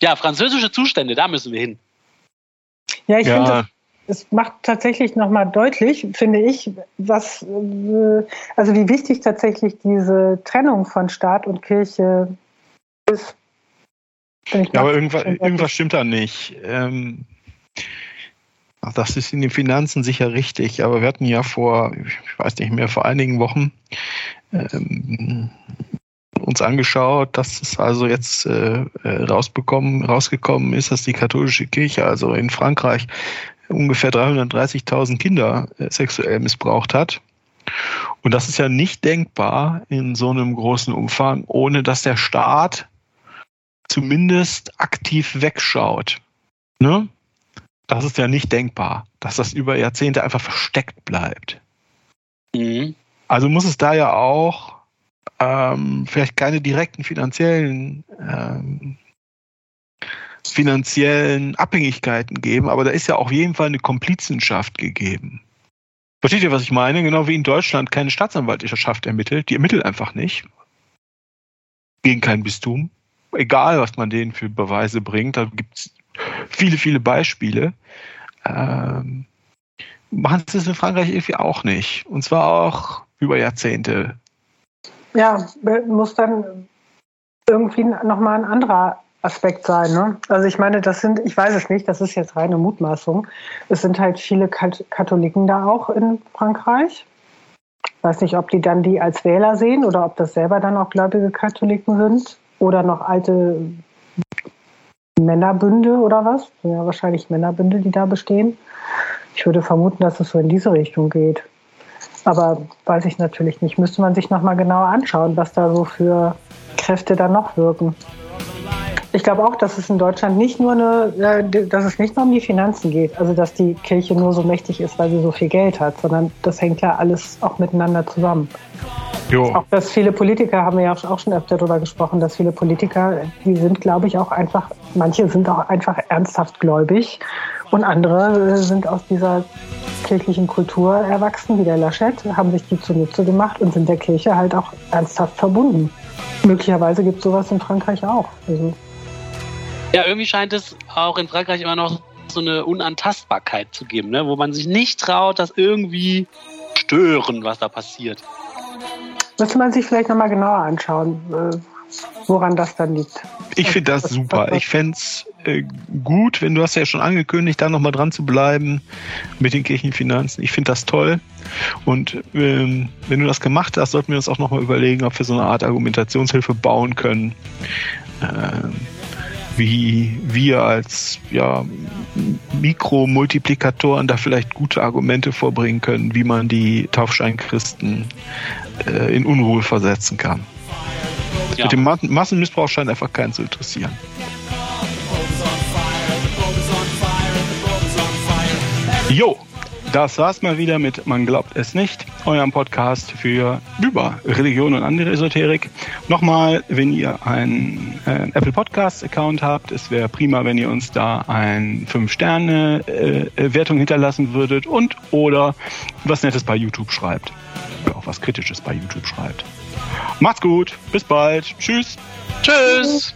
Ja, französische Zustände, da müssen wir hin. Ja, ich ja. finde, es macht tatsächlich nochmal deutlich, finde ich, was, äh, also wie wichtig tatsächlich diese Trennung von Staat und Kirche ist. Ja, aber irgendwas, irgendwas stimmt da nicht. Ähm, das ist in den Finanzen sicher richtig, aber wir hatten ja vor, ich weiß nicht mehr, vor einigen Wochen ähm, uns angeschaut, dass es also jetzt äh, rausbekommen, rausgekommen ist, dass die katholische Kirche, also in Frankreich, ungefähr 330.000 Kinder äh, sexuell missbraucht hat. Und das ist ja nicht denkbar in so einem großen Umfang, ohne dass der Staat zumindest aktiv wegschaut. Ne? Das ist ja nicht denkbar, dass das über Jahrzehnte einfach versteckt bleibt. Mhm. Also muss es da ja auch ähm, vielleicht keine direkten finanziellen ähm, finanziellen Abhängigkeiten geben, aber da ist ja auf jeden Fall eine Komplizenschaft gegeben. Versteht ihr, was ich meine? Genau wie in Deutschland keine Staatsanwaltschaft ermittelt. Die ermittelt einfach nicht. Gegen kein Bistum. Egal, was man denen für Beweise bringt. Da gibt es viele, viele Beispiele. Ähm, machen sie es in Frankreich irgendwie auch nicht. Und zwar auch über Jahrzehnte. Ja, muss dann irgendwie nochmal ein anderer Aspekt sein. Ne? Also ich meine, das sind, ich weiß es nicht, das ist jetzt reine Mutmaßung. Es sind halt viele Katholiken da auch in Frankreich. Ich weiß nicht, ob die dann die als Wähler sehen oder ob das selber dann auch gläubige Katholiken sind oder noch alte Männerbünde oder was. Ja, wahrscheinlich Männerbünde, die da bestehen. Ich würde vermuten, dass es so in diese Richtung geht. Aber weiß ich natürlich nicht. Müsste man sich nochmal genauer anschauen, was da so für Kräfte da noch wirken. Ich glaube auch, dass es in Deutschland nicht nur eine, äh, dass es nicht nur um die Finanzen geht, also dass die Kirche nur so mächtig ist, weil sie so viel Geld hat, sondern das hängt ja alles auch miteinander zusammen. Jo. Auch dass viele Politiker, haben wir ja auch schon öfter darüber gesprochen, dass viele Politiker, die sind, glaube ich, auch einfach, manche sind auch einfach ernsthaft gläubig und andere sind aus dieser kirchlichen Kultur erwachsen, wie der Laschet, haben sich die zunutze gemacht und sind der Kirche halt auch ernsthaft verbunden. Möglicherweise gibt es sowas in Frankreich auch. Also ja, irgendwie scheint es auch in Frankreich immer noch so eine Unantastbarkeit zu geben, ne? wo man sich nicht traut, das irgendwie stören, was da passiert. Müsste man sich vielleicht nochmal genauer anschauen, äh, woran das dann liegt. Ich finde das super. Ich fände es äh, gut, wenn du hast ja schon angekündigt, da nochmal dran zu bleiben mit den Kirchenfinanzen. Ich finde das toll. Und ähm, wenn du das gemacht hast, sollten wir uns auch nochmal überlegen, ob wir so eine Art Argumentationshilfe bauen können. Ähm, wie wir als ja, Mikromultiplikatoren da vielleicht gute Argumente vorbringen können, wie man die Taufscheinchristen äh, in Unruhe versetzen kann. Ja. Mit dem Massenmissbrauch scheint einfach keinen zu interessieren. Jo, das war's mal wieder mit Man glaubt es nicht, eurem Podcast für über Religion und andere Esoterik. Nochmal, wenn ihr einen äh, Apple Podcast Account habt, es wäre prima, wenn ihr uns da ein 5-Sterne-Wertung äh, hinterlassen würdet und oder was Nettes bei YouTube schreibt. Oder auch was Kritisches bei YouTube schreibt. Macht's gut, bis bald. Tschüss. Tschüss.